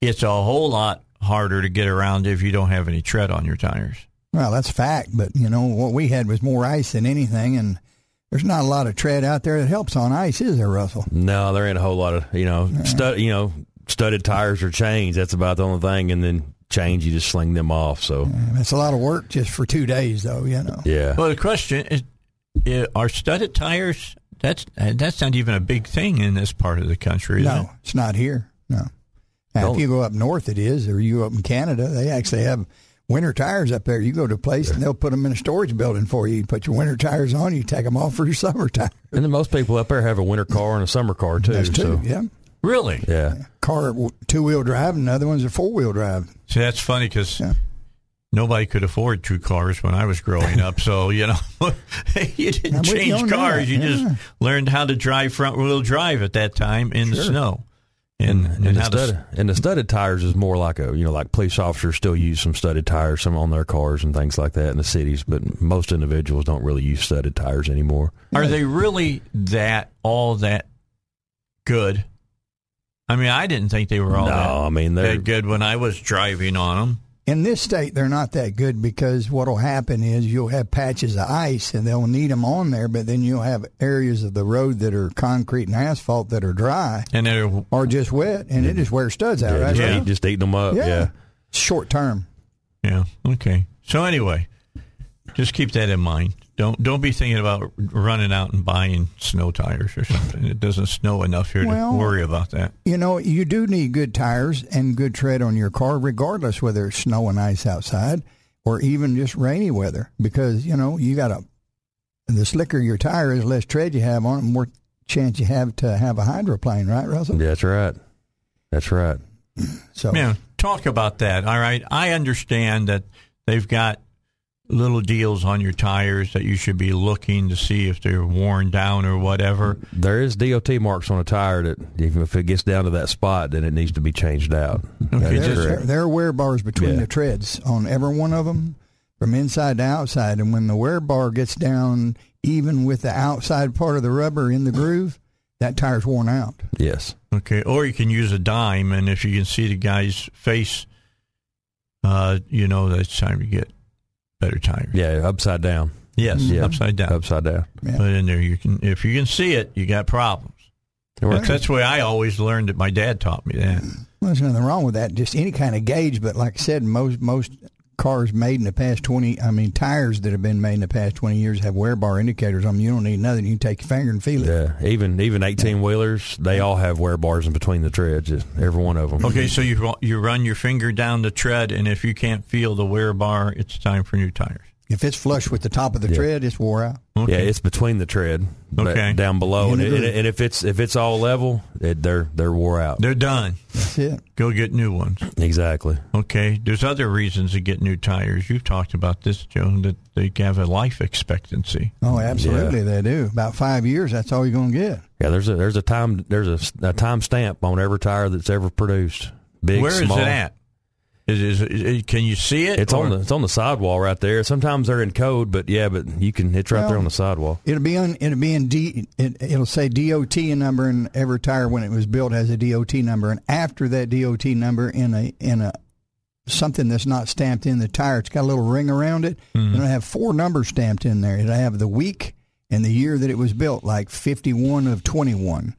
it's a whole lot harder to get around if you don't have any tread on your tires. Well, that's fact, but you know what we had was more ice than anything, and there's not a lot of tread out there that helps on ice, is there, Russell? no, there ain't a whole lot of you know stud, you know studded tires or chains. That's about the only thing, and then chains you just sling them off. So That's a lot of work just for two days, though. You know. yeah, Well, the question is, i- are studded tires? That's that's not even a big thing in this part of the country. Is No, it? it's not here. No. Now, No. if you go up north, it is, or you go up in Canada, they actually have winter tires up there. You go to a place and they'll put them in a storage building for you. You put your winter tires on, you take them off for your summer tire. and then most people up there have a winter car and a summer car too. That's two. so Yeah. Really? yeah, Car two wheel drive, and the other ones are four wheel drive. See, that's funny because Yeah. nobody could afford two cars when I was growing up. So you know, you didn't with you change cars. that, You yeah. just learned how to drive front wheel drive at that time in the snow, and and, and the studded, and the studded tires is more like a you know like police officers still use some studded tires some on their cars and things like that in the cities, but most individuals don't really use studded tires anymore. Are they really that all that good? I mean, I didn't think they were all no, that, I mean they're that good when I was driving on them. In this state, they're not that good because what will happen is you'll have patches of ice and they'll need them on there, but then you'll have areas of the road that are concrete and asphalt that are dry And they're or just wet, and it just wears studs out, yeah, right? just, Yeah. just eating them up. Yeah. yeah. Short term. Yeah. Okay. So anyway, just keep that in mind. Don't don't be thinking about running out and buying snow tires or something. It doesn't snow enough here Well- to worry about that. You know, you do need good tires and good tread on your car, regardless whether it's snow and ice outside or even just rainy weather, because you know you got to. The slicker your tire is, less tread you have on it, more chance you have to have a hydroplane, right, Russell? That's right. That's right. So Yeah. Talk about that. All right. I understand that they've got little deals on your tires that you should be looking to see if they're worn down or whatever. There is DOT marks on a tire that even if it gets down to that spot, then it needs to be changed out. Okay, That is just- there, there are wear bars between Yeah. the treads on every one of them, from inside to outside. And when the wear bar gets down, even with the outside part of the rubber in the groove, that tire's worn out. Yes. Okay, or you can use a dime, and if you can see the guy's face, uh, you know that it's time to get better tires. Yeah, upside down. Yes, mm-hmm. Yeah. upside down. Upside down. Yeah. Put it in there. You can if you can see it, you got problems. That's, that's the way I always learned it. My dad taught me that. Well, there's nothing wrong with that. Just any kind of gauge, but like I said, most most cars made in the past 20, I mean, tires that have been made in the past 20 years have wear bar indicators on them. You don't need nothing. You can take your finger and feel it. Yeah, even even eighteen wheelers, they all have wear bars in between the treads. Every one of them. Okay, so you you run your finger down the tread, and if you can't feel the wear bar, it's time for new tires. If it's flush with the top of the Yeah. tread, it's wore out. Okay. Yeah, it's between the tread, Okay. down below, and, the and, and if it's if it's all level, it, they're they're wore out. They're done. That's it. Go get new ones. Exactly. Okay. There's other reasons to get new tires. You've talked about this, Joe, that they have a life expectancy. Oh, absolutely, they do. About five years, that's all you're going to get. Yeah, there's a there's a time there's a, a time stamp on every tire that's ever produced. Big, Where is small. it at? Is, is, is- can you see it? It's or- on the it's on the sidewall right there. Sometimes they're in code, but yeah, but you can it's right Well, there on the sidewall. It'll be on. It'll be in D. It, it'll say DOT number, and every tire when it was built has a DOT number. And after that DOT number, in a in a something that's not stamped in the tire, it's got a little ring around it. Mm-hmm. It'll have four numbers stamped in there. It'll have the week and the year that it was built, like fifty one of twenty one.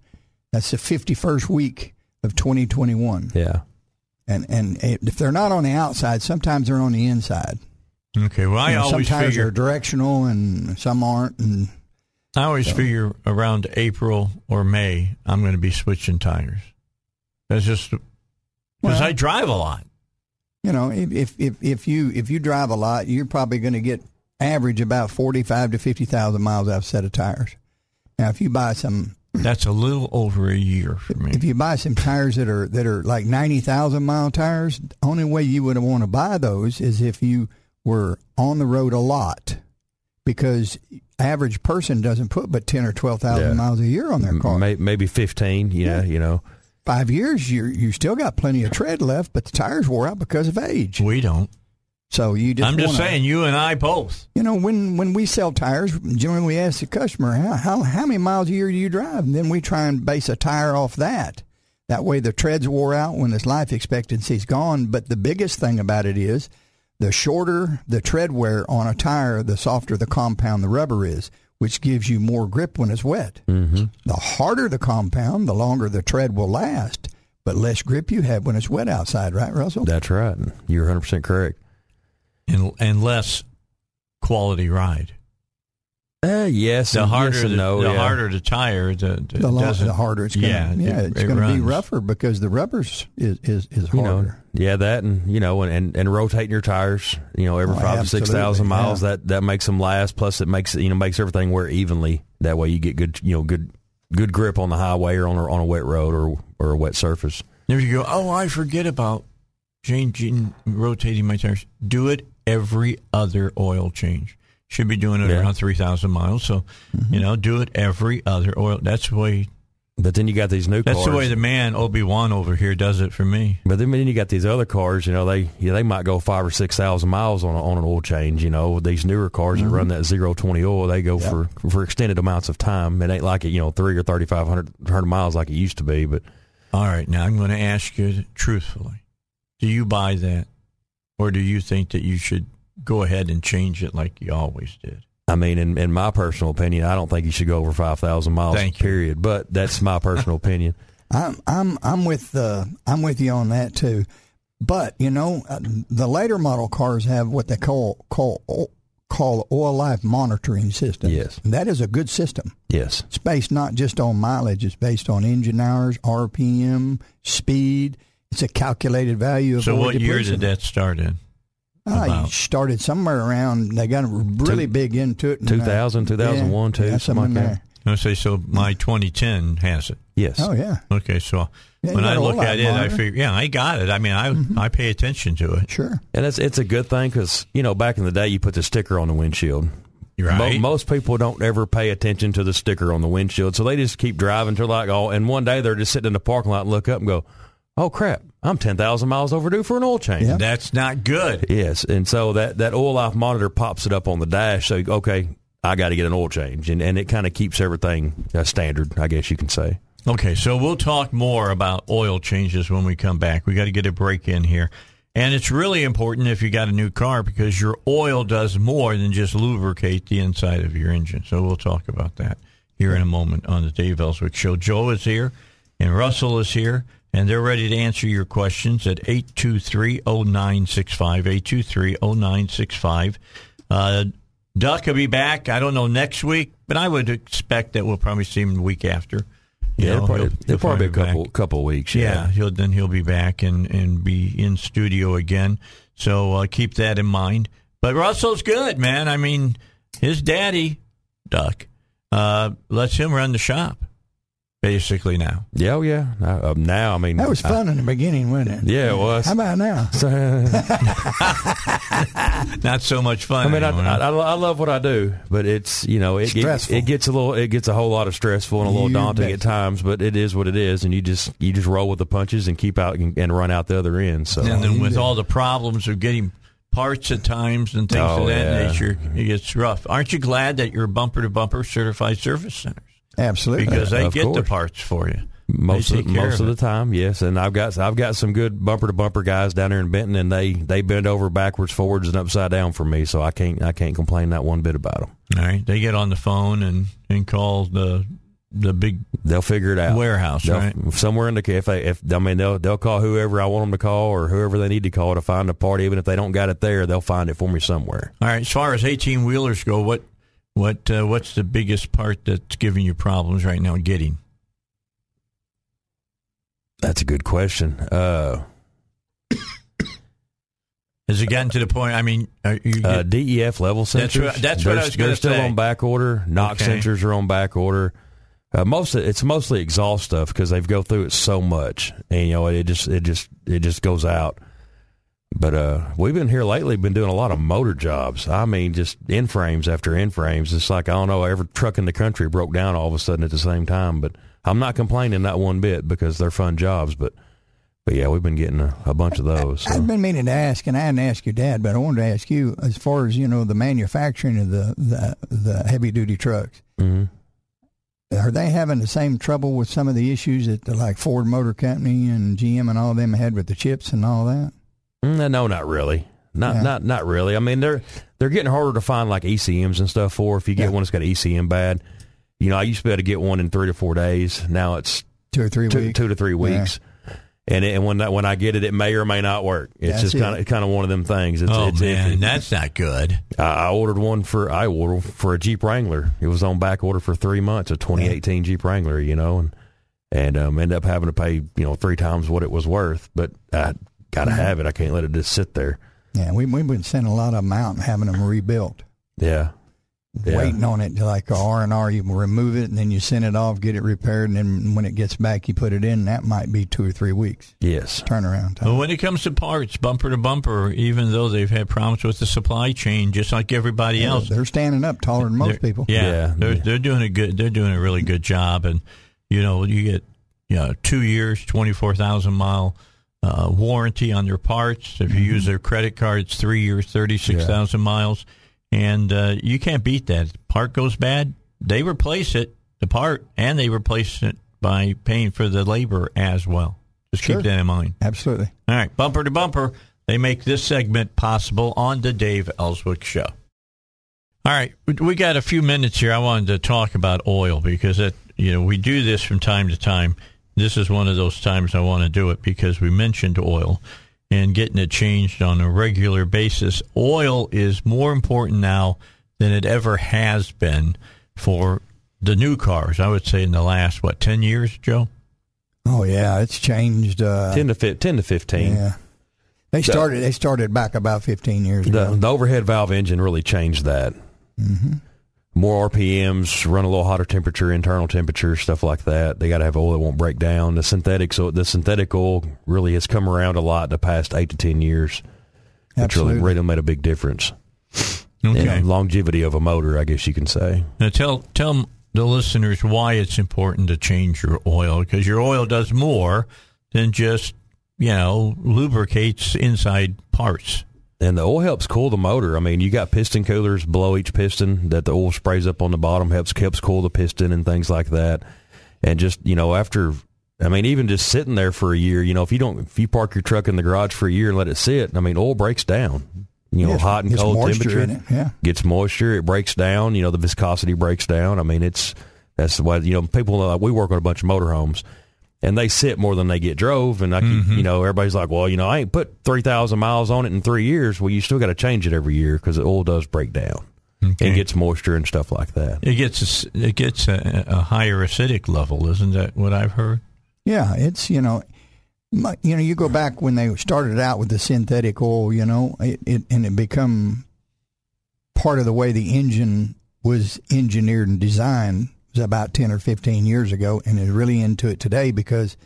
That's the fifty first week of twenty twenty one. Yeah. And and if they're not on the outside, sometimes they're on the inside. Okay. Well, I You know, always tires figure are directional and some aren't. And I always figure around April or May, I'm going to be switching tires. That's just because Well- I drive a lot. you know, if if if, if you if you drive a lot, you're probably going to get average about forty five to fifty thousand miles out of a set of tires. Now, if you buy some That's a little over a year for me. if you buy some tires that are that are like ninety thousand mile tires, the only way you would want to buy those is if you were on the road a lot, because average person doesn't put but ten or twelve thousand Yeah. miles a year on their car. Maybe fifteen. Yeah, you know. Five years, you you still got plenty of tread left, but the tires wore out because of age. we don't. So you just I'm just wanna- saying, you and I both. You know, when, when we sell tires, generally we ask the customer, how, how, how many miles a year do you drive? And then we try and base a tire off that. That way the treads wore out when its life expectancy's gone. But the biggest thing about it is the shorter the tread wear on a tire, the softer the compound the rubber is, which gives you more grip when it's wet. Mm-hmm. The harder the compound, the longer the tread will last, but less grip you have when it's wet outside, right, Russell? That's right. You're 100 percent correct. And, and less quality ride. Uh, yes, The and harder, yes and the, no. the yeah. harder the tire, the, the, the, lo- the harder it's going yeah, to yeah, it- it's it going to be rougher because the rubbers is is, is you harder. know, yeah, that and you know, and, and, and rotating your tires, you know, every Oh, five to six thousand miles. yeah. That that makes them last. Plus, it makes you know makes everything wear evenly. That way, you get good you know good good grip on the highway or on a, on a wet road or or a wet surface. If you go, oh, I forget about changing, rotating my tires. Do it every other oil change. Should be doing it Yeah. around three thousand miles. So, Mm-hmm. you know, do it every other oil. That's the way. But then you got these new That's cars. the way the man Obi Wan over here does it for me. But then, then you got these other cars. You know, they yeah, they might go five or six thousand miles on a, on an oil change. You know, these newer cars that run that zero twenty oil, they go for for extended amounts of time. It ain't like it, you know, three or thirty five hundred hundred miles like it used to be. But All right, now I'm going to ask you truthfully: Do you buy that, or do you think that you should go ahead and change it like you always did? I mean, in, in my personal opinion, I don't think you should go over five thousand miles. Thank you. period. But that's my personal opinion. I'm I'm I'm with uh, I'm with you on that too. But you know, uh, the later model cars have what they call call call oil life monitoring system. Yes. That is a good system. Yes, It's based not just on mileage; it's based on engine hours, RPM, speed. It's a calculated value of So, what year depletion. did that start in? Ah, about? you started somewhere around. They got really Two- big into it. in, uh, 2001, yeah, too, yeah, something something like there. I say so. My 2010 has it. yes. Oh yeah, Okay, so Yeah, when I look at it, I monitor. Mm-hmm. figure, yeah, I got it. I mean, I I pay attention to it. sure. And it's it's a good thing because you know back in the day you put the sticker on the windshield. Right. Mo- most people don't ever pay attention to the sticker on the windshield, so they just keep driving till like oh, and one day they're just sitting in the parking lot and look up and go, "Oh crap, I'm ten thousand miles overdue for an oil change." Yeah. That's not good. Yes, and so that that oil life monitor pops it up on the dash. So okay, I got to get an oil change, and and it kind of keeps everything uh, standard, I guess you can say. Okay, so we'll talk more about oil changes when we come back. We got to get a break in here. And it's really important if you got a new car because your oil does more than just lubricate the inside of your engine. So we'll talk about that here in a moment on the Dave Elswick Show. Joe is here and Russell is here and they're ready to answer your questions at 823-0965, 823-0965. Uh, Duck will be back, I don't know, next week, but I would expect that we'll probably see him the week after. You Yeah, know, probably, he'll- he'll probably be a back. couple couple weeks. Yeah, Yeah. he'll then he'll be back and and be in studio again. So uh, keep that in mind. But Russell's good, man. I mean, his daddy, Duck, uh, lets him run the shop basically now. Yeah, oh, yeah. Uh, um, now, I mean, That was fun in the beginning, wasn't it? Yeah, it was. How about now? Not so much fun. I mean, I, anymore. I, I love what I do, but it's you know it, it it gets a little it gets a whole lot of stressful and a little You daunting bet. at times, but it is what it is, and you just you just roll with the punches and keep out and, and run out the other end. So and then with all the problems of getting parts at times and things Oh, of that yeah. nature, it gets rough. Aren't you glad that you're bumper to bumper certified service centers Absolutely. because they Of get the parts for you? most of, most of of the time, yes, and I've got I've got some good bumper to bumper guys down there in Benton, and they they bend over backwards, forwards, and upside down for me, so I can't I can't complain that one bit about them. All right, they get on the phone and and call the the big They'll figure it out. Warehouse, They'll- right? Somewhere in the if they if I mean they'll they'll call whoever I want them to call or whoever they need to call to find a part. Even if they don't got it there, they'll find it for me somewhere. All right, as far as eighteen wheelers go, what what uh, what's the biggest part that's giving you problems right now getting? That's a good question. Uh, Has it gotten to the point? I mean, are you get, uh, DEF level That's sensors. what- that's what I was They're still on back order. NOx Okay. sensors are on back order. Uh, most of, it's mostly exhaust stuff because they go through it so much, and you know it just it just it just goes out. But uh, we've been here lately, been doing a lot of motor jobs. I mean, just in frames after in frames. It's like I don't know, every truck in the country broke down all of a sudden at the same time. But I'm not complaining not one bit because they're fun jobs. But but yeah, we've been getting a, a bunch of those. so. I've been meaning to ask, and I hadn't asked your dad, but I wanted to ask you as far as you know the manufacturing of the the, the heavy duty trucks. Mhm. Are they having the same trouble with some of the issues that the, like Ford Motor Company and GM and all of them had with the chips and all that? Mm, No, not really. Not Yeah. not not really. I mean, they're they're getting harder to find like ECMs and stuff for. If you get Yeah. one that's got ECM bad, you know, I used to be able to get one in three to four days. Now it's Two or three two, weeks. two to three weeks. And it, and when that, when I get it, it may or may not work. It's That's just kind of kind of one of them things. It's, oh it's man, iffy. that's not good. I, I ordered one for I ordered for a Jeep Wrangler. It was on back order for three months, a 2018 Jeep Wrangler. You know, and and um, ended up having to pay you know three times what it was worth. But I got to Mm-hmm. have it. I can't let it just sit there. Yeah, we we've been sending a lot of them out and having them rebuilt. Yeah. Yeah. Waiting on it to like R and R. you remove it and then you send it off, get it repaired, and then when it gets back, you put it in. That might be two or three weeks Yes. turnaround But time. when it comes to parts, bumper to bumper, even though they've had problems with the supply chain, just like everybody else, They're standing up taller than most They're- people. Yeah, Yeah. they're they're doing a good. They're doing a really good job, and you know you get you know two years, twenty four thousand mile uh, warranty on their parts. If you use their credit cards, three years, thirty six thousand miles, and uh, you can't beat that. If the part goes bad, they replace it, the part, and they replace it by paying for the labor as well. Just Sure. keep that in mind. Absolutely. All right, bumper to bumper. They make this segment possible on the Dave Elswick Show. All right, we- we got a few minutes here. I wanted to talk about oil because it, you know we do this from time to time. This is one of those times I want to do it because we mentioned oil and getting it changed on a regular basis. Oil is more important now than it ever has been for the new cars. I would say in the last what ten years, Joe. Oh yeah, it's changed. Uh, ten to fi- ten to fifteen. yeah, they started. They started back about fifteen years The ago. the overhead valve engine really changed that. Mm-hmm. More RPMs, run a little hotter temperature, internal temperature, stuff like that. They got to have oil that won't break down. The synthetic, so the synthetic oil really has come around a lot in the past eight to ten years. It's really Absolutely. really made a big difference. Okay. in longevity of a motor, I guess you can say. Now tell tell the listeners why it's important to change your oil because your oil does more than just you know lubricates inside parts. And the oil helps cool the motor. I mean, you got piston coolers below each piston that the oil sprays up on the bottom, helps helps cool the piston and things like that. And just you know, after I mean, even just sitting there for a year, you know, if you don't if you park your truck in the garage for a year and let it sit, I mean, oil breaks down. You know, Yes, hot and cold temperature in it, yeah. gets moisture, it breaks down. You know, the viscosity breaks down. I mean, it's that's why you know people. Uh, we work on a bunch of motorhomes, and they sit more than they get drove. And I keep, Mm-hmm. you know, everybody's like, well, you know, I ain't put three thousand miles on it in three years. Well, you still got to change it every year because the oil does break down Okay. and gets moisture and stuff like that. It gets a, s- it gets a, a higher acidic level, isn't that what I've heard? Yeah, it's you know, my- you know, you go back when they started out with the synthetic oil, you know, it, it and it become part of the way the engine was engineered and designed was about ten or fifteen years ago, and is really into it today because,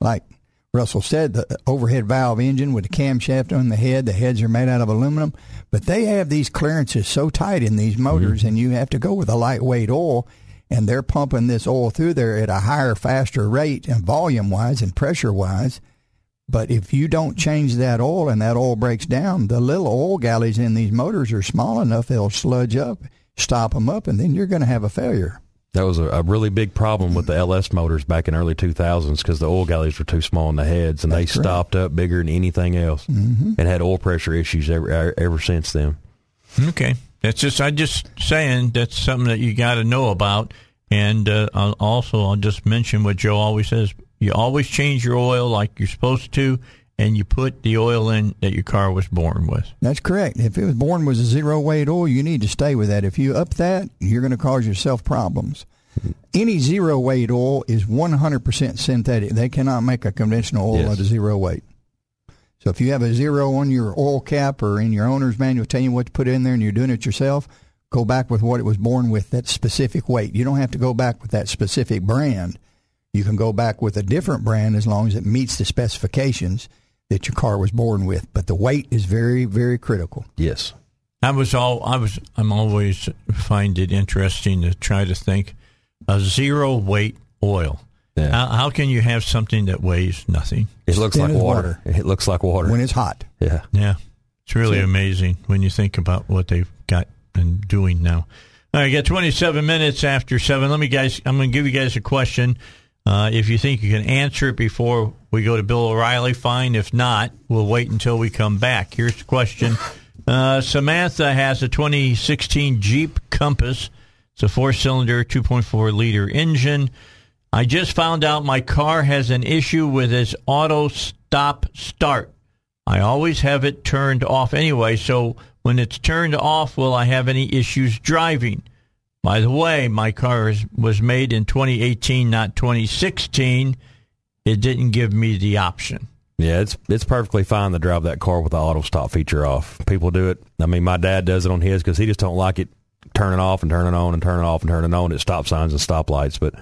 like Russell said, the overhead valve engine with the camshaft on the head, the heads are made out of aluminum, but they have these clearances so tight in these motors, mm-hmm. and you have to go with a lightweight oil and they're pumping this oil through there at a higher, faster rate and volume wise and pressure wise. But if you don't change that oil and that oil breaks down, the little oil galleys in these motors are small enough they'll sludge up, stop them up, and then you're going to have a failure. That was a, a really big problem with the LS motors back in early 2000s because the oil galleys were too small in the heads and That's they correct. stopped up bigger than anything else Mm-hmm. and had oil pressure issues ever ever since then. Okay, that's just I just saying that's something that you got to know about, and uh, I'll also I'll just mention what Joe always says: you always change your oil like you're supposed to, and you put the oil in that your car was born with. That's correct. If it was born with a zero weight oil, you need to stay with that. If you up that, you're going to cause yourself problems. Mm-hmm. Any zero weight oil is 100% synthetic. They cannot make a conventional oil Yes. at a zero weight. So if you have a zero on your oil cap or in your owner's manual telling you what to put in there and you're doing it yourself, go back with what it was born with, that specific weight. You don't have to go back with that specific brand. You can go back with a different brand as long as it meets the specifications that your car was born with. But the weight is very, very critical. Yes. I was all I was. I'm always find it interesting to try to think a zero weight oil. Yeah. How, how can you have something that weighs nothing? It looks thin like as water. It looks like water. when it's hot. yeah. Yeah, it's really So- amazing when you think about what they've got and doing now. All right, I got 27 minutes after seven. Let me guys. I'm going to give you guys a question. Uh, if you think you can answer it before we go to Bill O'Reilly, fine. If not, we'll wait until we come back. Here's the question. Uh, Samantha has a 2016 Jeep Compass. It's a four-cylinder, 2.4 liter engine. I just found out my car has an issue with its auto stop start. I always have it turned off anyway, so when it's turned off, will I have any issues driving? By the way, my car is, was made in 2018, not 2016. It didn't give me the option. Yeah, it's it's perfectly fine to drive that car with the auto stop feature off. People do it. I mean, my dad does it on his because he just don't like it turning off and turning on and turning off and turning on at stop signs and stoplights. But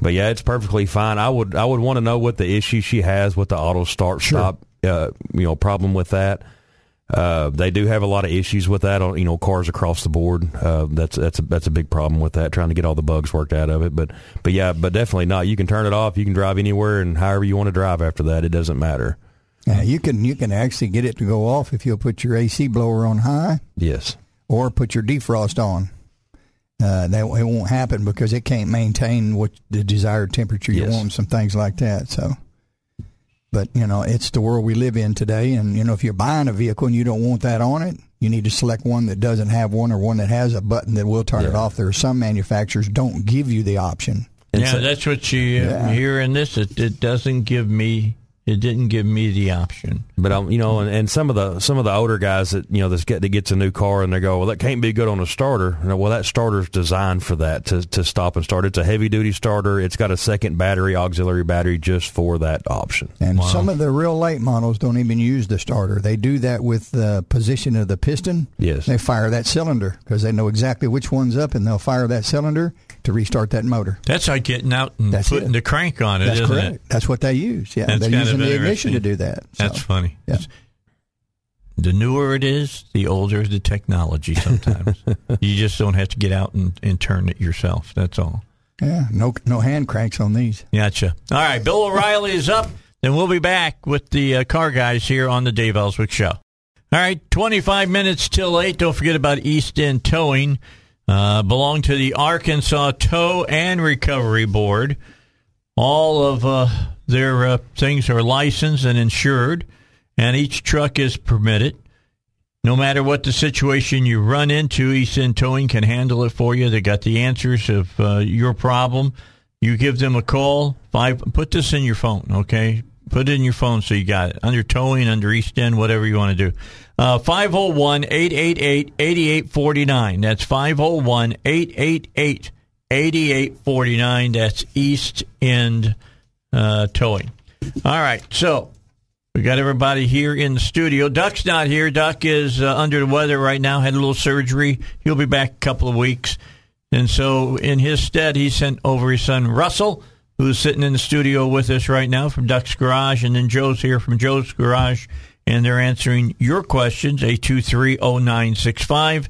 but yeah, it's perfectly fine. I would I would want to know what the issue she has with the auto start stop uh, you know problem with that. Uh, they do have a lot of issues with that on you know cars across the board. Uh, that's that's a, that's a big problem with that. Trying to get all the bugs worked out of it, but but yeah, but definitely not. You can turn it off. You can drive anywhere and however you want to drive after that. It doesn't matter. Yeah, you can you can actually get it to go off if you'll put your AC blower on high Yes. or put your defrost on. Uh, that it won't happen because it can't maintain what the desired temperature you Yes. want. Some things like that. So, but you know, it's the world we live in today, and you know, if you're buying a vehicle and you don't want that on it, you need to select one that doesn't have one or one that has a button that will turn it off. There are some manufacturers don't give you the option. And yeah, so- that's what you uh, Yeah. hear in this. It, it doesn't give me. It didn't give me the option. But um, you know, and, and some of the some of the older guys that you know that's get that gets a new car and they go, well, that can't be good on a starter. And, well, that starter's designed for that to to stop and start. It's a heavy duty starter. It's got a second battery, auxiliary battery, just for that option. And some of the real late models don't even use the starter. They do that with the position of the piston. Yes. They fire that cylinder because they know exactly which one's up, and they'll fire that cylinder to restart that motor. That's like getting out and That's putting it. the crank on it, That's not correct. it? That's what they use. Yeah, That's they're using the ignition to do that. So, That's funny. Yeah. It's- The newer it is, the older the technology. Sometimes you just don't have to get out and, and turn it yourself. That's all. Yeah, no no hand cranks on these. Gotcha. All right, Bill O'Reilly is up. Then we'll be back with the uh, car guys here on the Dave Elswick Show. All right, 25 minutes till 8. Don't forget about East End Towing. Uh, belong to the Arkansas Tow and Recovery Board. All of uh, their uh, things are licensed and insured, and each truck is permitted. No matter what the situation you run into, East End Towing can handle it for you. They got the answers of uh, your problem. You give them a call. Five. Put this in your phone, okay? Put it in your phone so you got it under towing, under East End, whatever you want to do. Uh, 501 888 8849. That's 501 888 8849. That's East End uh, Towing. All right. So we got everybody here in the studio. Duck's not here. Duck is uh, under the weather right now, had a little surgery. He'll be back a couple of weeks. And so, in his stead, he sent over his son Russell, who's sitting in the studio with us right now from Duck's Garage. And then Joe's here from Joe's Garage, and they're answering your questions, 8230965.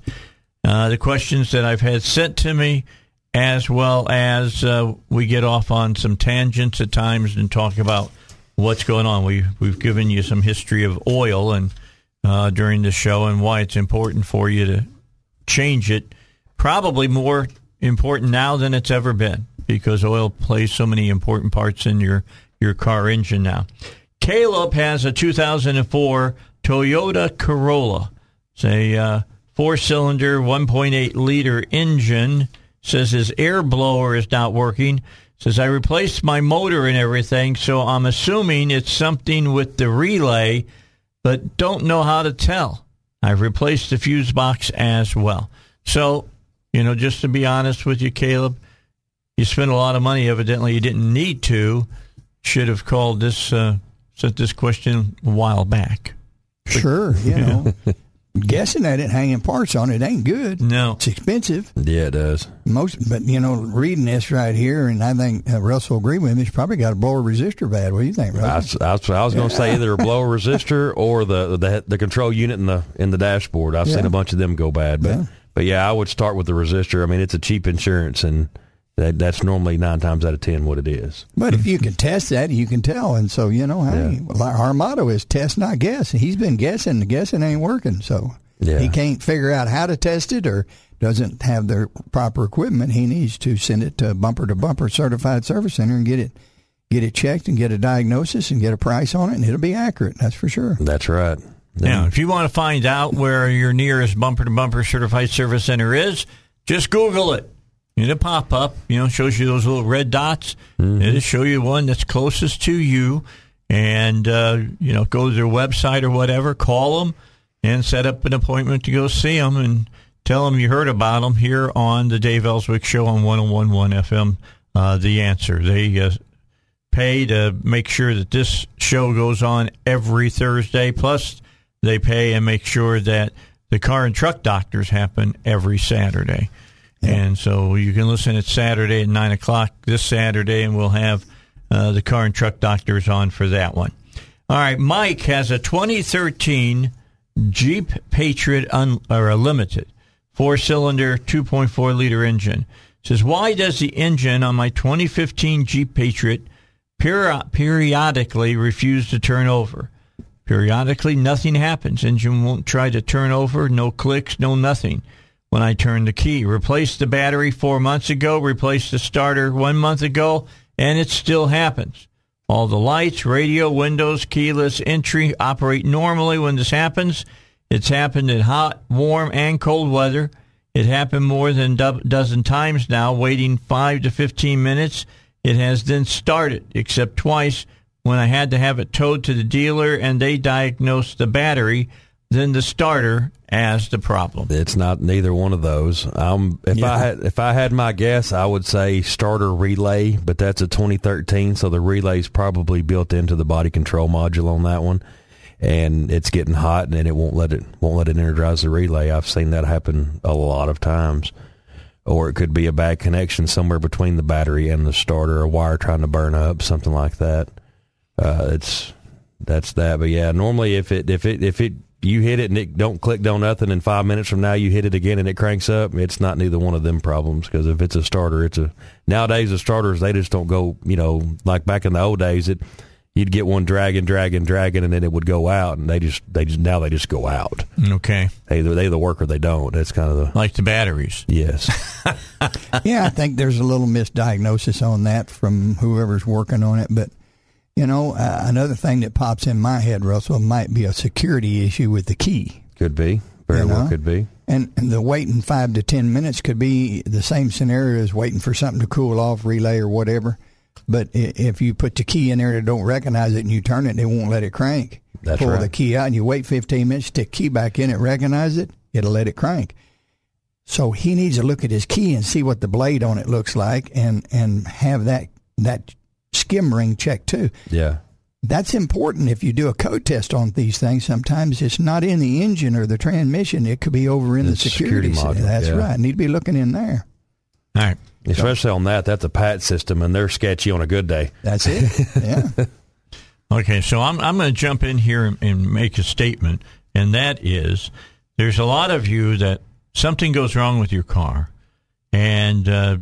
Uh, the questions that I've had sent to me, as well as uh, we get off on some tangents at times and talk about what's going on. We, we've given you some history of oil and uh, during the show and why it's important for you to change it probably more important now than it's ever been because oil plays so many important parts in your, your car engine now. Caleb has a 2004 Toyota Corolla. It's a uh, four cylinder, 1.8 liter engine. Says his air blower is not working. Says I replaced my motor and everything, so I'm assuming it's something with the relay, but don't know how to tell. I've replaced the fuse box as well. So you know, just to be honest with you, Caleb, you spent a lot of money. Evidently, you didn't need to. Should have called this, uh, sent this question a while back. Sure, you know, guessing at it, hanging parts on it ain't good. No, it's expensive. Yeah, it does. Most, but you know, reading this right here, and I think uh, Russell agree with me. It's probably got a blower resistor bad. What do you think, Russell? I, I, I was going to say either a blower resistor or the, the the control unit in the in the dashboard. I've yeah. seen a bunch of them go bad, but. Yeah. But yeah, I would start with the resistor. I mean, it's a cheap insurance, and that that's normally nine times out of ten what it is. But if you can test that, you can tell. And so you know, hey, yeah. our motto is test, not guess. And he's been guessing, the guessing ain't working. So yeah. he can't figure out how to test it or doesn't have the proper equipment. He needs to send it to Bumper to Bumper Certified Service Center and get it get it checked and get a diagnosis and get a price on it, and it'll be accurate. That's for sure. That's right. Now, if you want to find out where your nearest bumper to bumper certified service center is, just Google it. It'll pop up, you know, shows you those little red dots. Mm-hmm. It'll show you one that's closest to you. And, uh, you know, go to their website or whatever, call them and set up an appointment to go see them and tell them you heard about them here on the Dave Elswick Show on 1011 FM. Uh, the answer. They uh, pay to make sure that this show goes on every Thursday. Plus, they pay and make sure that the car and truck doctors happen every Saturday. And so you can listen at Saturday at 9 o'clock this Saturday, and we'll have uh, the car and truck doctors on for that one. All right, Mike has a 2013 Jeep Patriot un- or a limited four cylinder 2.4 liter engine. Says, why does the engine on my 2015 Jeep Patriot peri- periodically refuse to turn over? Periodically, nothing happens. Engine won't try to turn over, no clicks, no nothing. When I turn the key, replaced the battery four months ago, replaced the starter one month ago, and it still happens. All the lights, radio, windows, keyless entry operate normally when this happens. It's happened in hot, warm, and cold weather. It happened more than a dozen times now, waiting 5 to 15 minutes. It has then started, except twice when I had to have it towed to the dealer and they diagnosed the battery, then the starter as the problem. It's not neither one of those. Um, if yeah. I had if I had my guess, I would say starter relay, but that's a 2013, so the relay is probably built into the body control module on that one, and it's getting hot and it won't let it won't let it energize the relay. I've seen that happen a lot of times. Or it could be a bad connection somewhere between the battery and the starter, a wire trying to burn up, something like that uh, it's that's that. But yeah, normally if it if it if it you hit it and it don't click don't nothing, and five minutes from now you hit it again and it cranks up, it's not neither one of them problems because if it's a starter, it's a nowadays the starters they just don't go you know like back in the old days it you'd get one dragging, dragging, dragging, and then it would go out, and they just they just now they just go out. Okay, they either they either work or they don't. That's kind of the like the batteries. Yes. yeah, I think there's a little misdiagnosis on that from whoever's working on it, but you know, uh, another thing that pops in my head, Russell, might be a security issue with the key. Could be. Very you well know? could be. And, and the waiting five to ten minutes could be the same scenario as waiting for something to cool off, relay or whatever. But if you put the key in there that don't recognize it and you turn it, it won't let it crank. That's Pull right. the key out and you wait 15 minutes, stick key back in it, recognize it, it'll let it crank. So he needs to look at his key and see what the blade on it looks like and, and have that, that skim ring check too. Yeah. That's important if you do a code test on these things. Sometimes it's not in the engine or the transmission. It could be over in the, The security security, module, That's yeah. right. Need to be looking in there. All right. Especially on that, that's a pat system, and they're sketchy on a good day. That's it. yeah. Okay, so I'm I'm going to jump in here and, and make a statement, and that is, there's a lot of you that something goes wrong with your car, and uh,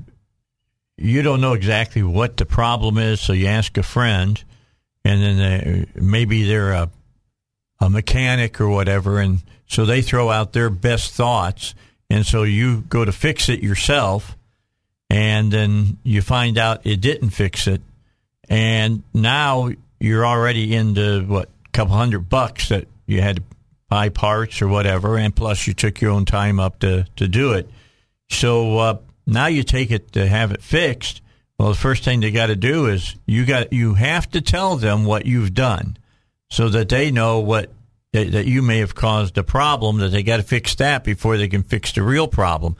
you don't know exactly what the problem is, so you ask a friend, and then they, maybe they're a a mechanic or whatever, and so they throw out their best thoughts, and so you go to fix it yourself, and then you find out it didn't fix it, and now you're already into what a couple hundred bucks that you had to buy parts or whatever, and plus you took your own time up to to do it. So uh, now you take it to have it fixed. Well, the first thing they got to do is you got you have to tell them what you've done, so that they know what that, you may have caused a problem. That they got to fix that before they can fix the real problem.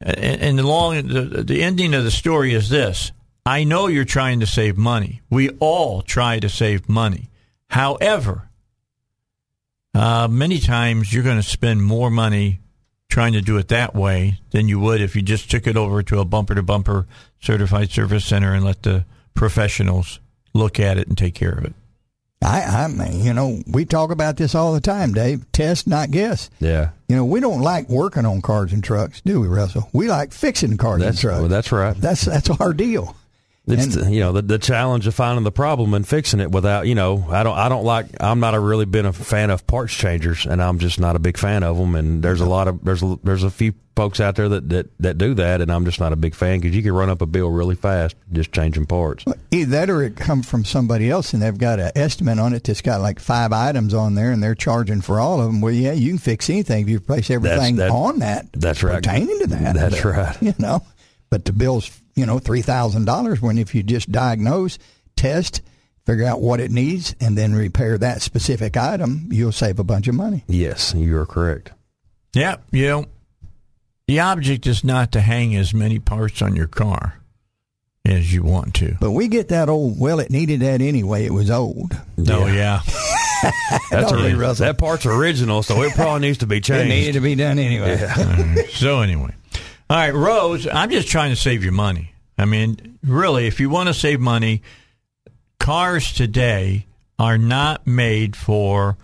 And, and the long the, the ending of the story is this: I know you're trying to save money. We all try to save money. However, uh, many times you're going to spend more money trying to do it that way than you would if you just took it over to a bumper to bumper certified service center and let the professionals look at it and take care of it. I, I mean, you know, we talk about this all the time, Dave. Test, not guess. Yeah. You know, we don't like working on cars and trucks, do we, Russell? We like fixing cars That's and trucks. well, that's right. that's that's our deal. It's And- you know the, the challenge of finding the problem and fixing it without you know I don't I don't like I'm not a really been a fan of parts changers and I'm just not a big fan of them and there's a lot of there's a, there's a few folks out there that, that that do that and I'm just not a big fan because you can run up a bill really fast just changing parts. Either that or it come from somebody else and they've got an estimate on it that's got like five items on there and they're charging for all of them. Well, yeah, you can fix anything if you replace everything that- on that. that's right. Pertaining to that. That's But, right. You know, but the bill's, you know, $3,000 when if you just diagnose, test, figure out what it needs, and then repair that specific item, you'll save a bunch of money. Yes, you are correct. Yeah, you know, the object is not to hang as many parts on your car as you want to. But we get that old, well, it needed that anyway. It was old. No, yeah. That's Don't a, we, that part's original, so it probably needs to be changed. It changed. needed to be done anyway. so anyway, all right, Rose. I'm just trying to save you money. I mean, really, if you want to save money, cars today are not made for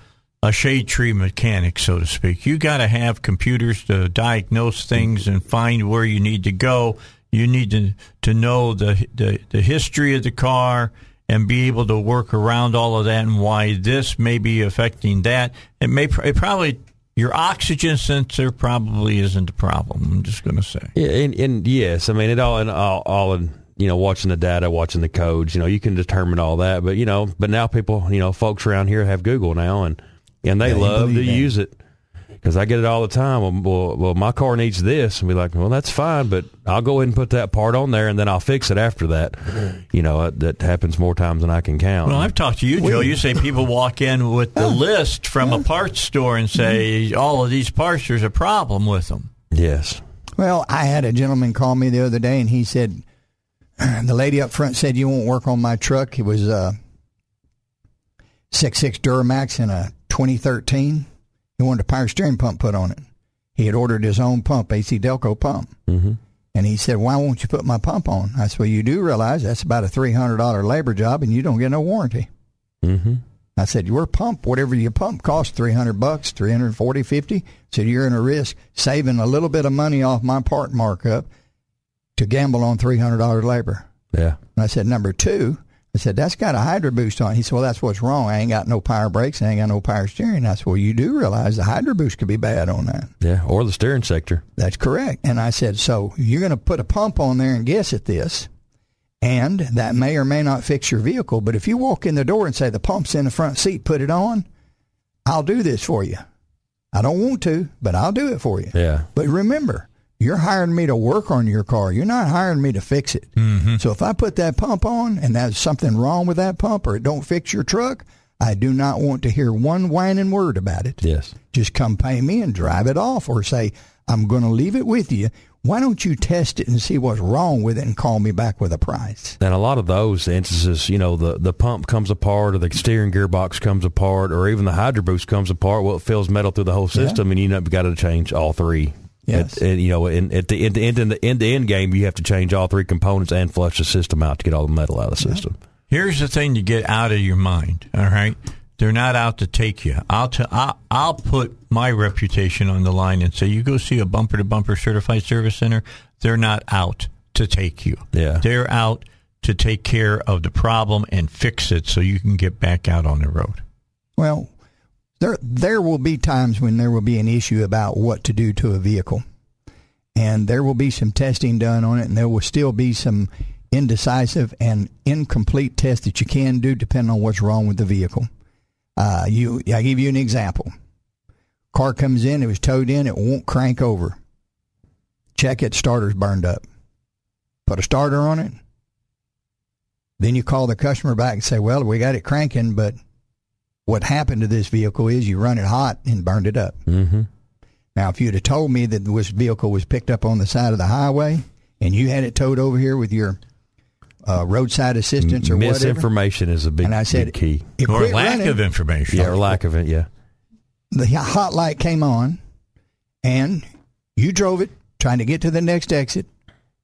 a shade tree mechanic, so to speak. You got to have computers to diagnose things and find where you need to go. You need to to know the the, the history of the car and be able to work around all of that and why this may be affecting that. It may it probably your oxygen sensor probably isn't a problem. I'm just going to say. Yeah, and, and yes, I mean it all in all, all in you know watching the data, watching the codes. You know, you can determine all that, but you know, but now people, you know, folks around here have Google now, and and they Yeah, love to that. use it because I get it all the time. Well, well, well, my car needs this, and be like, well, that's fine, but I'll go ahead and put that part on there, and then I'll fix it after that. You know, uh, that happens more times than I can count. Well, I've talked to you, Joe. You say people walk in with the list from a parts store and say all of these parts. There's a problem with them. yes, Well, I had a gentleman call me the other day, and he said the lady up front said you won't work on my truck. It was a six six Duramax in a 2013. He wanted a power steering pump put on it. He had ordered his own pump, AC Delco pump, hmm and he said, "Why won't you put my pump on?" I said, "Well, you do realize that's about a three hundred dollar labor job, and you don't get no warranty." hmm I said, your pump, whatever your pump, costs 300 bucks, 340, 50. So you're in a risk saving a little bit of money off my part markup to gamble on $300 labor. yeah, And I said, number two, I said, that's got a hydro boost on it. He said, well, that's what's wrong. I ain't got no power brakes. I ain't got no power steering. I said, well, you do realize the hydro boost could be bad on that. yeah, or the steering sector. That's correct. And I said, so you're going to put a pump on there and guess at this. And that may or may not fix your vehicle. But if you walk in the door and say, the pump's in the front seat, put it on, I'll do this for you. I don't want to, but I'll do it for you. Yeah. But remember, you're hiring me to work on your car. You're not hiring me to fix it. Mm-hmm. So if I put that pump on and there's something wrong with that pump or it don't fix your truck, I do not want to hear one whining word about it. Yes. Just come pay me and drive it off or say, I'm going to leave it with you. Why don't you test it and see what's wrong with it and call me back with a price? And a lot of those instances, you know, the, the pump comes apart or the steering gearbox comes apart or even the hydro boost comes apart. Well, it fills metal through the whole system, yeah. and you know, you've got to change all three. Yes. At, and, you know, in, at the end, end, in the end, the end game, you have to change all three components and flush the system out to get all the metal out of the system. Here's the thing to get out of your mind. All right, they're not out to take you. I'll t- I'll, I'll put my reputation on the line and say, you go see a bumper to bumper certified service center. They're not out to take you. Yeah. They're out to take care of the problem and fix it so you can get back out on the road. Well, there there will be times when there will be an issue about what to do to a vehicle. And there will be some testing done on it and there will still be some indecisive and incomplete tests that you can do depending on what's wrong with the vehicle. Uh, you, I give you an example. Car comes in, it was towed in, it won't crank over. Check it, starter's burned up. Put a starter on it. Then you call the customer back and say, "Well, we got it cranking, but what happened to this vehicle is you run it hot and burned it up." Mm-hmm. Now, if you'd have told me that this vehicle was picked up on the side of the highway and you had it towed over here with your uh, roadside assistance or misinformation whatever, is a big, and I said, big key, or lack running, of information. Yeah, or lack of it. Yeah, the hot light came on, and you drove it trying to get to the next exit.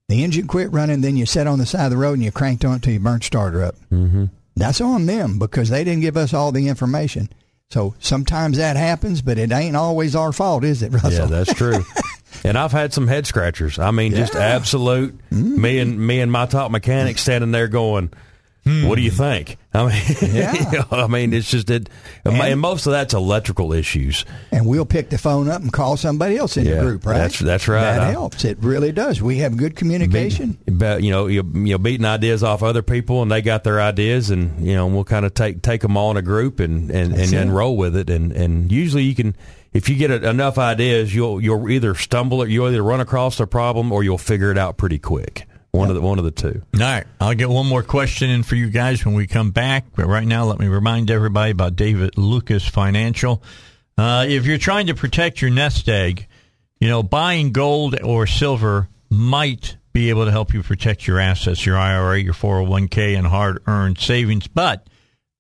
The engine quit running, then you sat on the side of the road and you cranked on it till you burnt starter up. Mm-hmm. That's on them because they didn't give us all the information. So sometimes that happens, but it ain't always our fault, is it, Russell? Yeah, that's true. and I've had some head scratchers. I mean, just absolute mm-hmm. me and me and my top mechanic standing there going, Hmm. What do you think? I mean, yeah. I mean, it's just that, and, and, most of that's electrical issues. And we'll pick the phone up and call somebody else in yeah, the group, right? That's that's right. That I, helps. It really does. We have good communication. Be, you know, you, you know, beating ideas off other people, and they got their ideas, and you know, we'll kind of take take them all in a group and and and, and roll with it. And and usually you can if you get enough ideas, you'll you'll either stumble or you'll either run across a problem or you'll figure it out pretty quick. One yep. of the one of the two. All right, I'll get one more question in for you guys when we come back. But right now, let me remind everybody about David Lucas Financial. Uh, if you're trying to protect your nest egg, you know buying gold or silver might be able to help you protect your assets, your IRA, your 401k, and hard-earned savings. But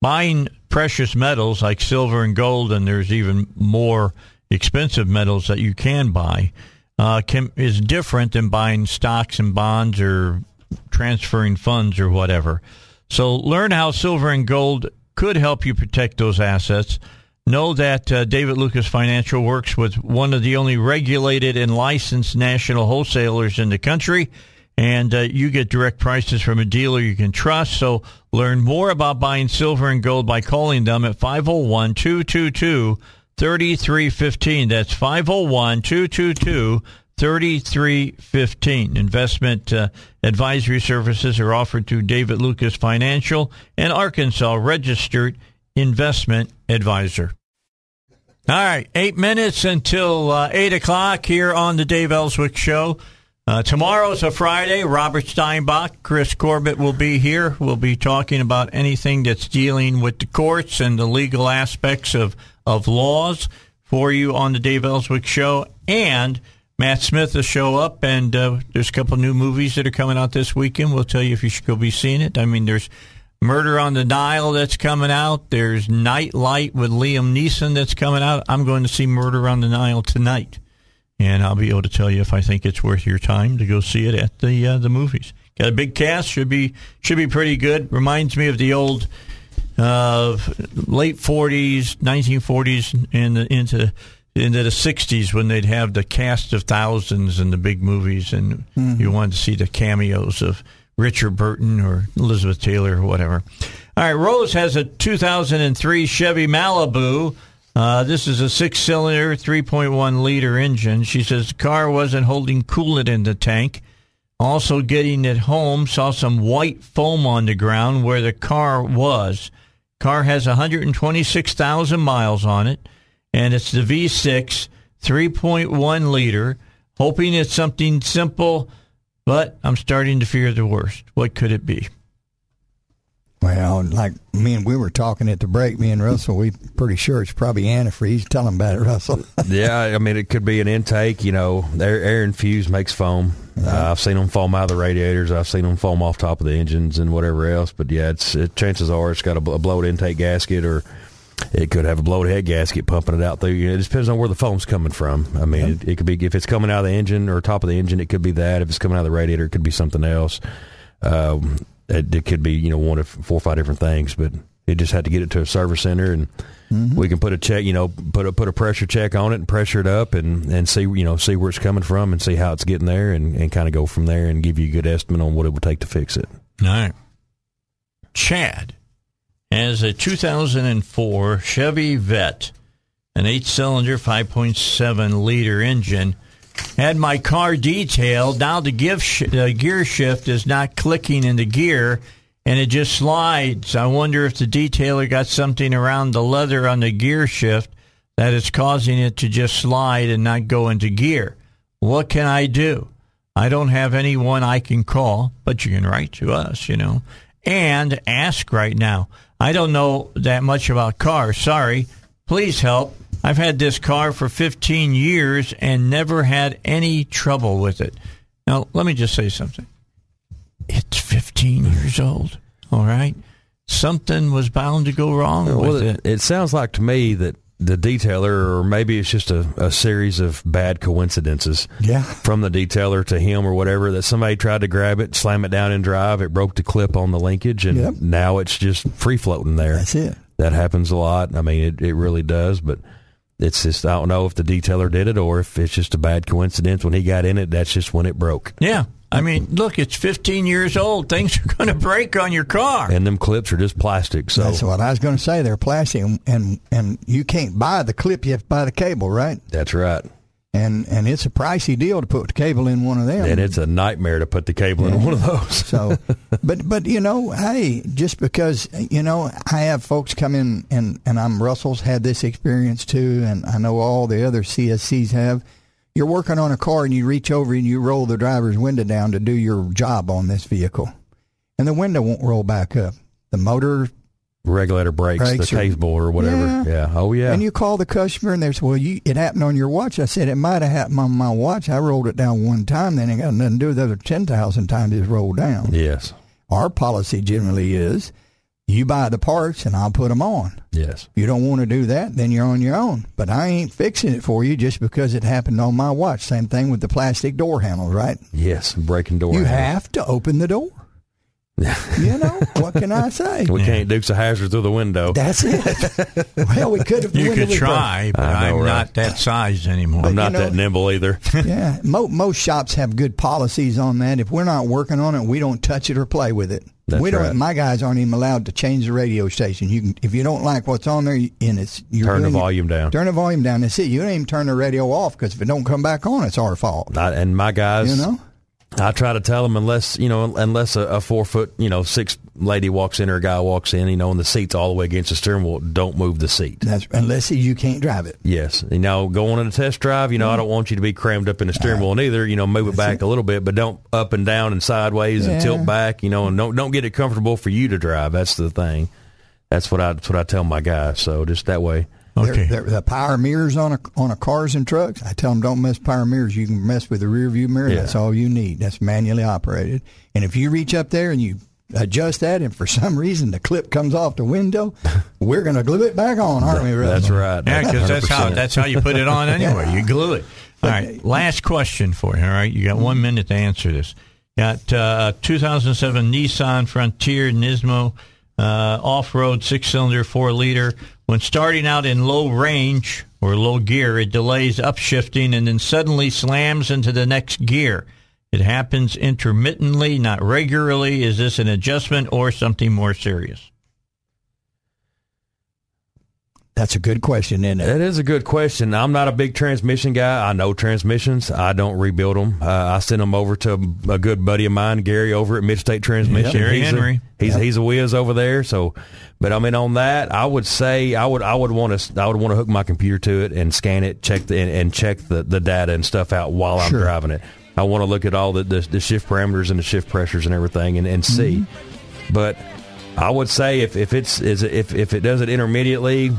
buying precious metals like silver and gold, and there's even more expensive metals that you can buy uh, can, is different than buying stocks and bonds or transferring funds or whatever. So learn how silver and gold could help you protect those assets. Know that uh, David Lucas Financial works with one of the only regulated and licensed national wholesalers in the country, and uh, you get direct prices from a dealer you can trust. So learn more about buying silver and gold by calling them at 501 222 3315. That's 501 222 3315. Investment uh, advisory services are offered through David Lucas Financial and Arkansas registered investment advisor. All right, eight minutes until uh, eight o'clock here on the Dave Elswick Show. Uh, tomorrow's a Friday. Robert Steinbuch, Chris Corbett will be here. We'll be talking about anything that's dealing with the courts and the legal aspects of of laws for you on the Dave Elswick Show. And Matt Smith will show up, and uh, there's a couple new movies that are coming out this weekend. We'll tell you if you should go be seeing it. I mean, there's Murder on the Nile that's coming out. There's Night Light with Liam Neeson that's coming out. I'm going to see Murder on the Nile tonight, and I'll be able to tell you if I think it's worth your time to go see it at the uh, the movies. Got a big cast. Should be should be pretty good. Reminds me of the old late 40s, 1940s, and into into the 60s when they'd have the cast of thousands in the big movies, and mm-hmm. you wanted to see the cameos of Richard Burton or Elizabeth Taylor or whatever. All right, Rose has a 2003 Chevy Malibu. Uh, this is a six cylinder, 3.1 liter engine. She says the car wasn't holding coolant in the tank. Also, getting it home, saw some white foam on the ground where the car was. Car has 126,000 miles on it, and it's the V6 3.1 liter. Hoping it's something simple, but I'm starting to fear the worst. What could it be? Well, like me and we were talking at the break, me and Russell, we pretty sure it's probably antifreeze. Tell them about it, Russell. yeah, I mean, it could be an intake. You know, air, air infused makes foam. Uh, I've seen them foam out of the radiators. I've seen them foam off top of the engines and whatever else. But yeah, it's it, chances are it's got a, a blowed intake gasket or it could have a blowed head gasket pumping it out through. You know, it just depends on where the foam's coming from. I mean, it, it, could be if it's coming out of the engine or top of the engine, it could be that. If it's coming out of the radiator, it could be something else. Um, it, it, could be you know one of four or five different things, but it just had to get it to a service center and. Mm-hmm. We can put a check, you know, put a put a pressure check on it and pressure it up and, and see, you know, see where it's coming from and see how it's getting there and, and kind of go from there and give you a good estimate on what it would take to fix it. All right. Chad has a 2004 Chevy Vet, an eight cylinder, 5.7 liter engine. Had my car detailed. Now the give sh- the gear shift is not clicking into gear and it just slides. I wonder if the detailer got something around the leather on the gear shift that is causing it to just slide and not go into gear. What can I do? I don't have anyone I can call, but you can write to us, you know, and ask right now. I don't know that much about cars. Sorry. Please help. I've had this car for 15 years and never had any trouble with it. Now, let me just say something. It's 15 years old. All right. Something was bound to go wrong well, with it. It sounds like to me that the detailer, or maybe it's just a, a series of bad coincidences. Yeah. From the detailer to him or whatever, that somebody tried to grab it, slam it down in drive, it broke the clip on the linkage, and Yep. now it's just free floating there. That's it. That happens a lot. I mean, it, it really does, but it's just, I don't know if the detailer did it or if it's just a bad coincidence. When he got in it, that's just when it broke. Yeah. I mean, look, it's 15 years old. Things are going to break on your car. And them clips are just plastic. So That's what I was going to say. They're plastic, and, and and you can't buy the clip. You have to buy the cable, right? that's right. And and it's a pricey deal to put the cable in one of them. And it's a nightmare to put the cable in one of those. So, but but you know, hey, just because you know, I have folks come in and and I'm Russell's had this experience too, and I know all the other CSCs have. You're working on a car and you reach over and you roll the driver's window down to do your job on this vehicle, and the window won't roll back up. The motor regulator brakes, Brakes the or- cable or whatever. Yeah. Yeah. Oh yeah. And you call the customer and they say, well, you, it happened on your watch. I said, it might have happened on my watch. I rolled it down one time. Then it got nothing to do with the other 10,000 times it's rolled down. yes. Our policy generally is you buy the parts and I'll put them on. Yes. If you don't want to do that, then you're on your own. But I ain't fixing it for you just because it happened on my watch. Same thing with the plastic door handles, right? Yes. Breaking door. you handle. have to open the door. you know, what can I say? We can't Dukes of Hazzard through the window. That's it. well, we could have. You when could we broke. try, but I know, I'm right? not that size anymore. I'm not you know- that nimble either. yeah, Mo- most shops have good policies on that. If we're not working on it, we don't touch it or play with it. That's we don't. right. My guys aren't even allowed to change the radio station. You can, if you don't like what's on there, you- and it's Turn the doing it- volume down. Turn the volume down. That's it. You don't even turn the radio off because if it don't come back on, it's our fault. I, and my guys, You know. I try to tell them unless you know, unless a, a four foot, you know, six lady walks in or a guy walks in, you know, and the seat's all the way against the steering wheel, don't move the seat. That's unless you can't drive it. Yes, you know, going on a test drive, you know, I don't want you to be crammed up in the steering wheel neither. You know, move it back a little bit, but don't up and down and sideways and tilt back. You know, and don't don't get it comfortable for you to drive. That's the thing. That's what I that's what I tell my guys. So just that way. They're- Okay. they're- the power mirrors on a on a cars and trucks. I tell them don't mess power mirrors. You can mess with the rear view mirror. Yeah. That's all you need. That's manually operated. And if you reach up there and you adjust that, and for some reason the clip comes off the window, we're going to glue it back on, aren't we? Russell? That's right. Yeah, because that's how that's how you put it on anyway. You glue it. All right. Last question for you. All right, you got one minute to answer this. Got uh, 2007 Nissan Frontier Nismo uh, off-road six-cylinder four-liter. When starting out in low range or low gear, it delays upshifting and then suddenly slams into the next gear. It happens intermittently, not regularly. Is this an adjustment or something more serious? That's a good question, isn't it? That is a good question. I'm not a big transmission guy. I know transmissions. I don't rebuild them. Uh, I send them over to a good buddy of mine, Gary, over at Midstate Transmission. Yep. Gary he's Henry. A, he's Yep. he's a whiz over there. So, but I mean, on that, I would say I would I would want to I would want to hook my computer to it and scan it, check the and, and check the, the data and stuff out while I'm Sure. driving it. I want to look at all the, the the shift parameters and the shift pressures and everything and, and see. Mm-hmm. But I would say if, if it's is if if it does it intermediately,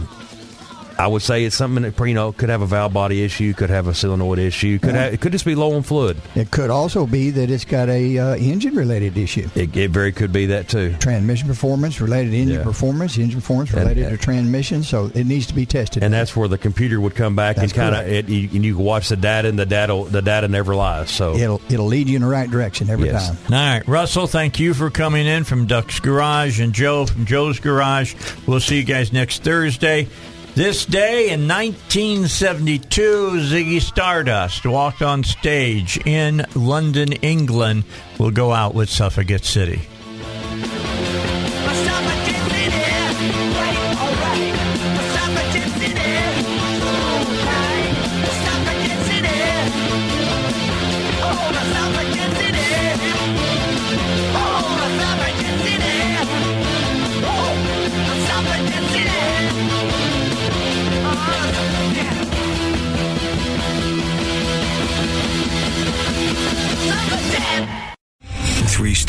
I would say it's something that you know could have a valve body issue, could have a solenoid issue, could have, it could just be low on fluid. It could also be that it's got a uh, engine related issue. It, it very could be that too. Transmission performance related to engine Yeah. performance, engine performance related and- to transmission, so it needs to be tested. And that's where the computer would come back That's and kind of you, and you can watch the data, and the data the data never lies. So it'll it'll lead you in the right direction every Yes. time. All right, Russell, thank you for coming in from Duck's Garage and Joe from Joe's Garage. We'll see you guys next Thursday. This day in 1972, Ziggy Stardust walked on stage in London, England. We'll go out with Suffragette City.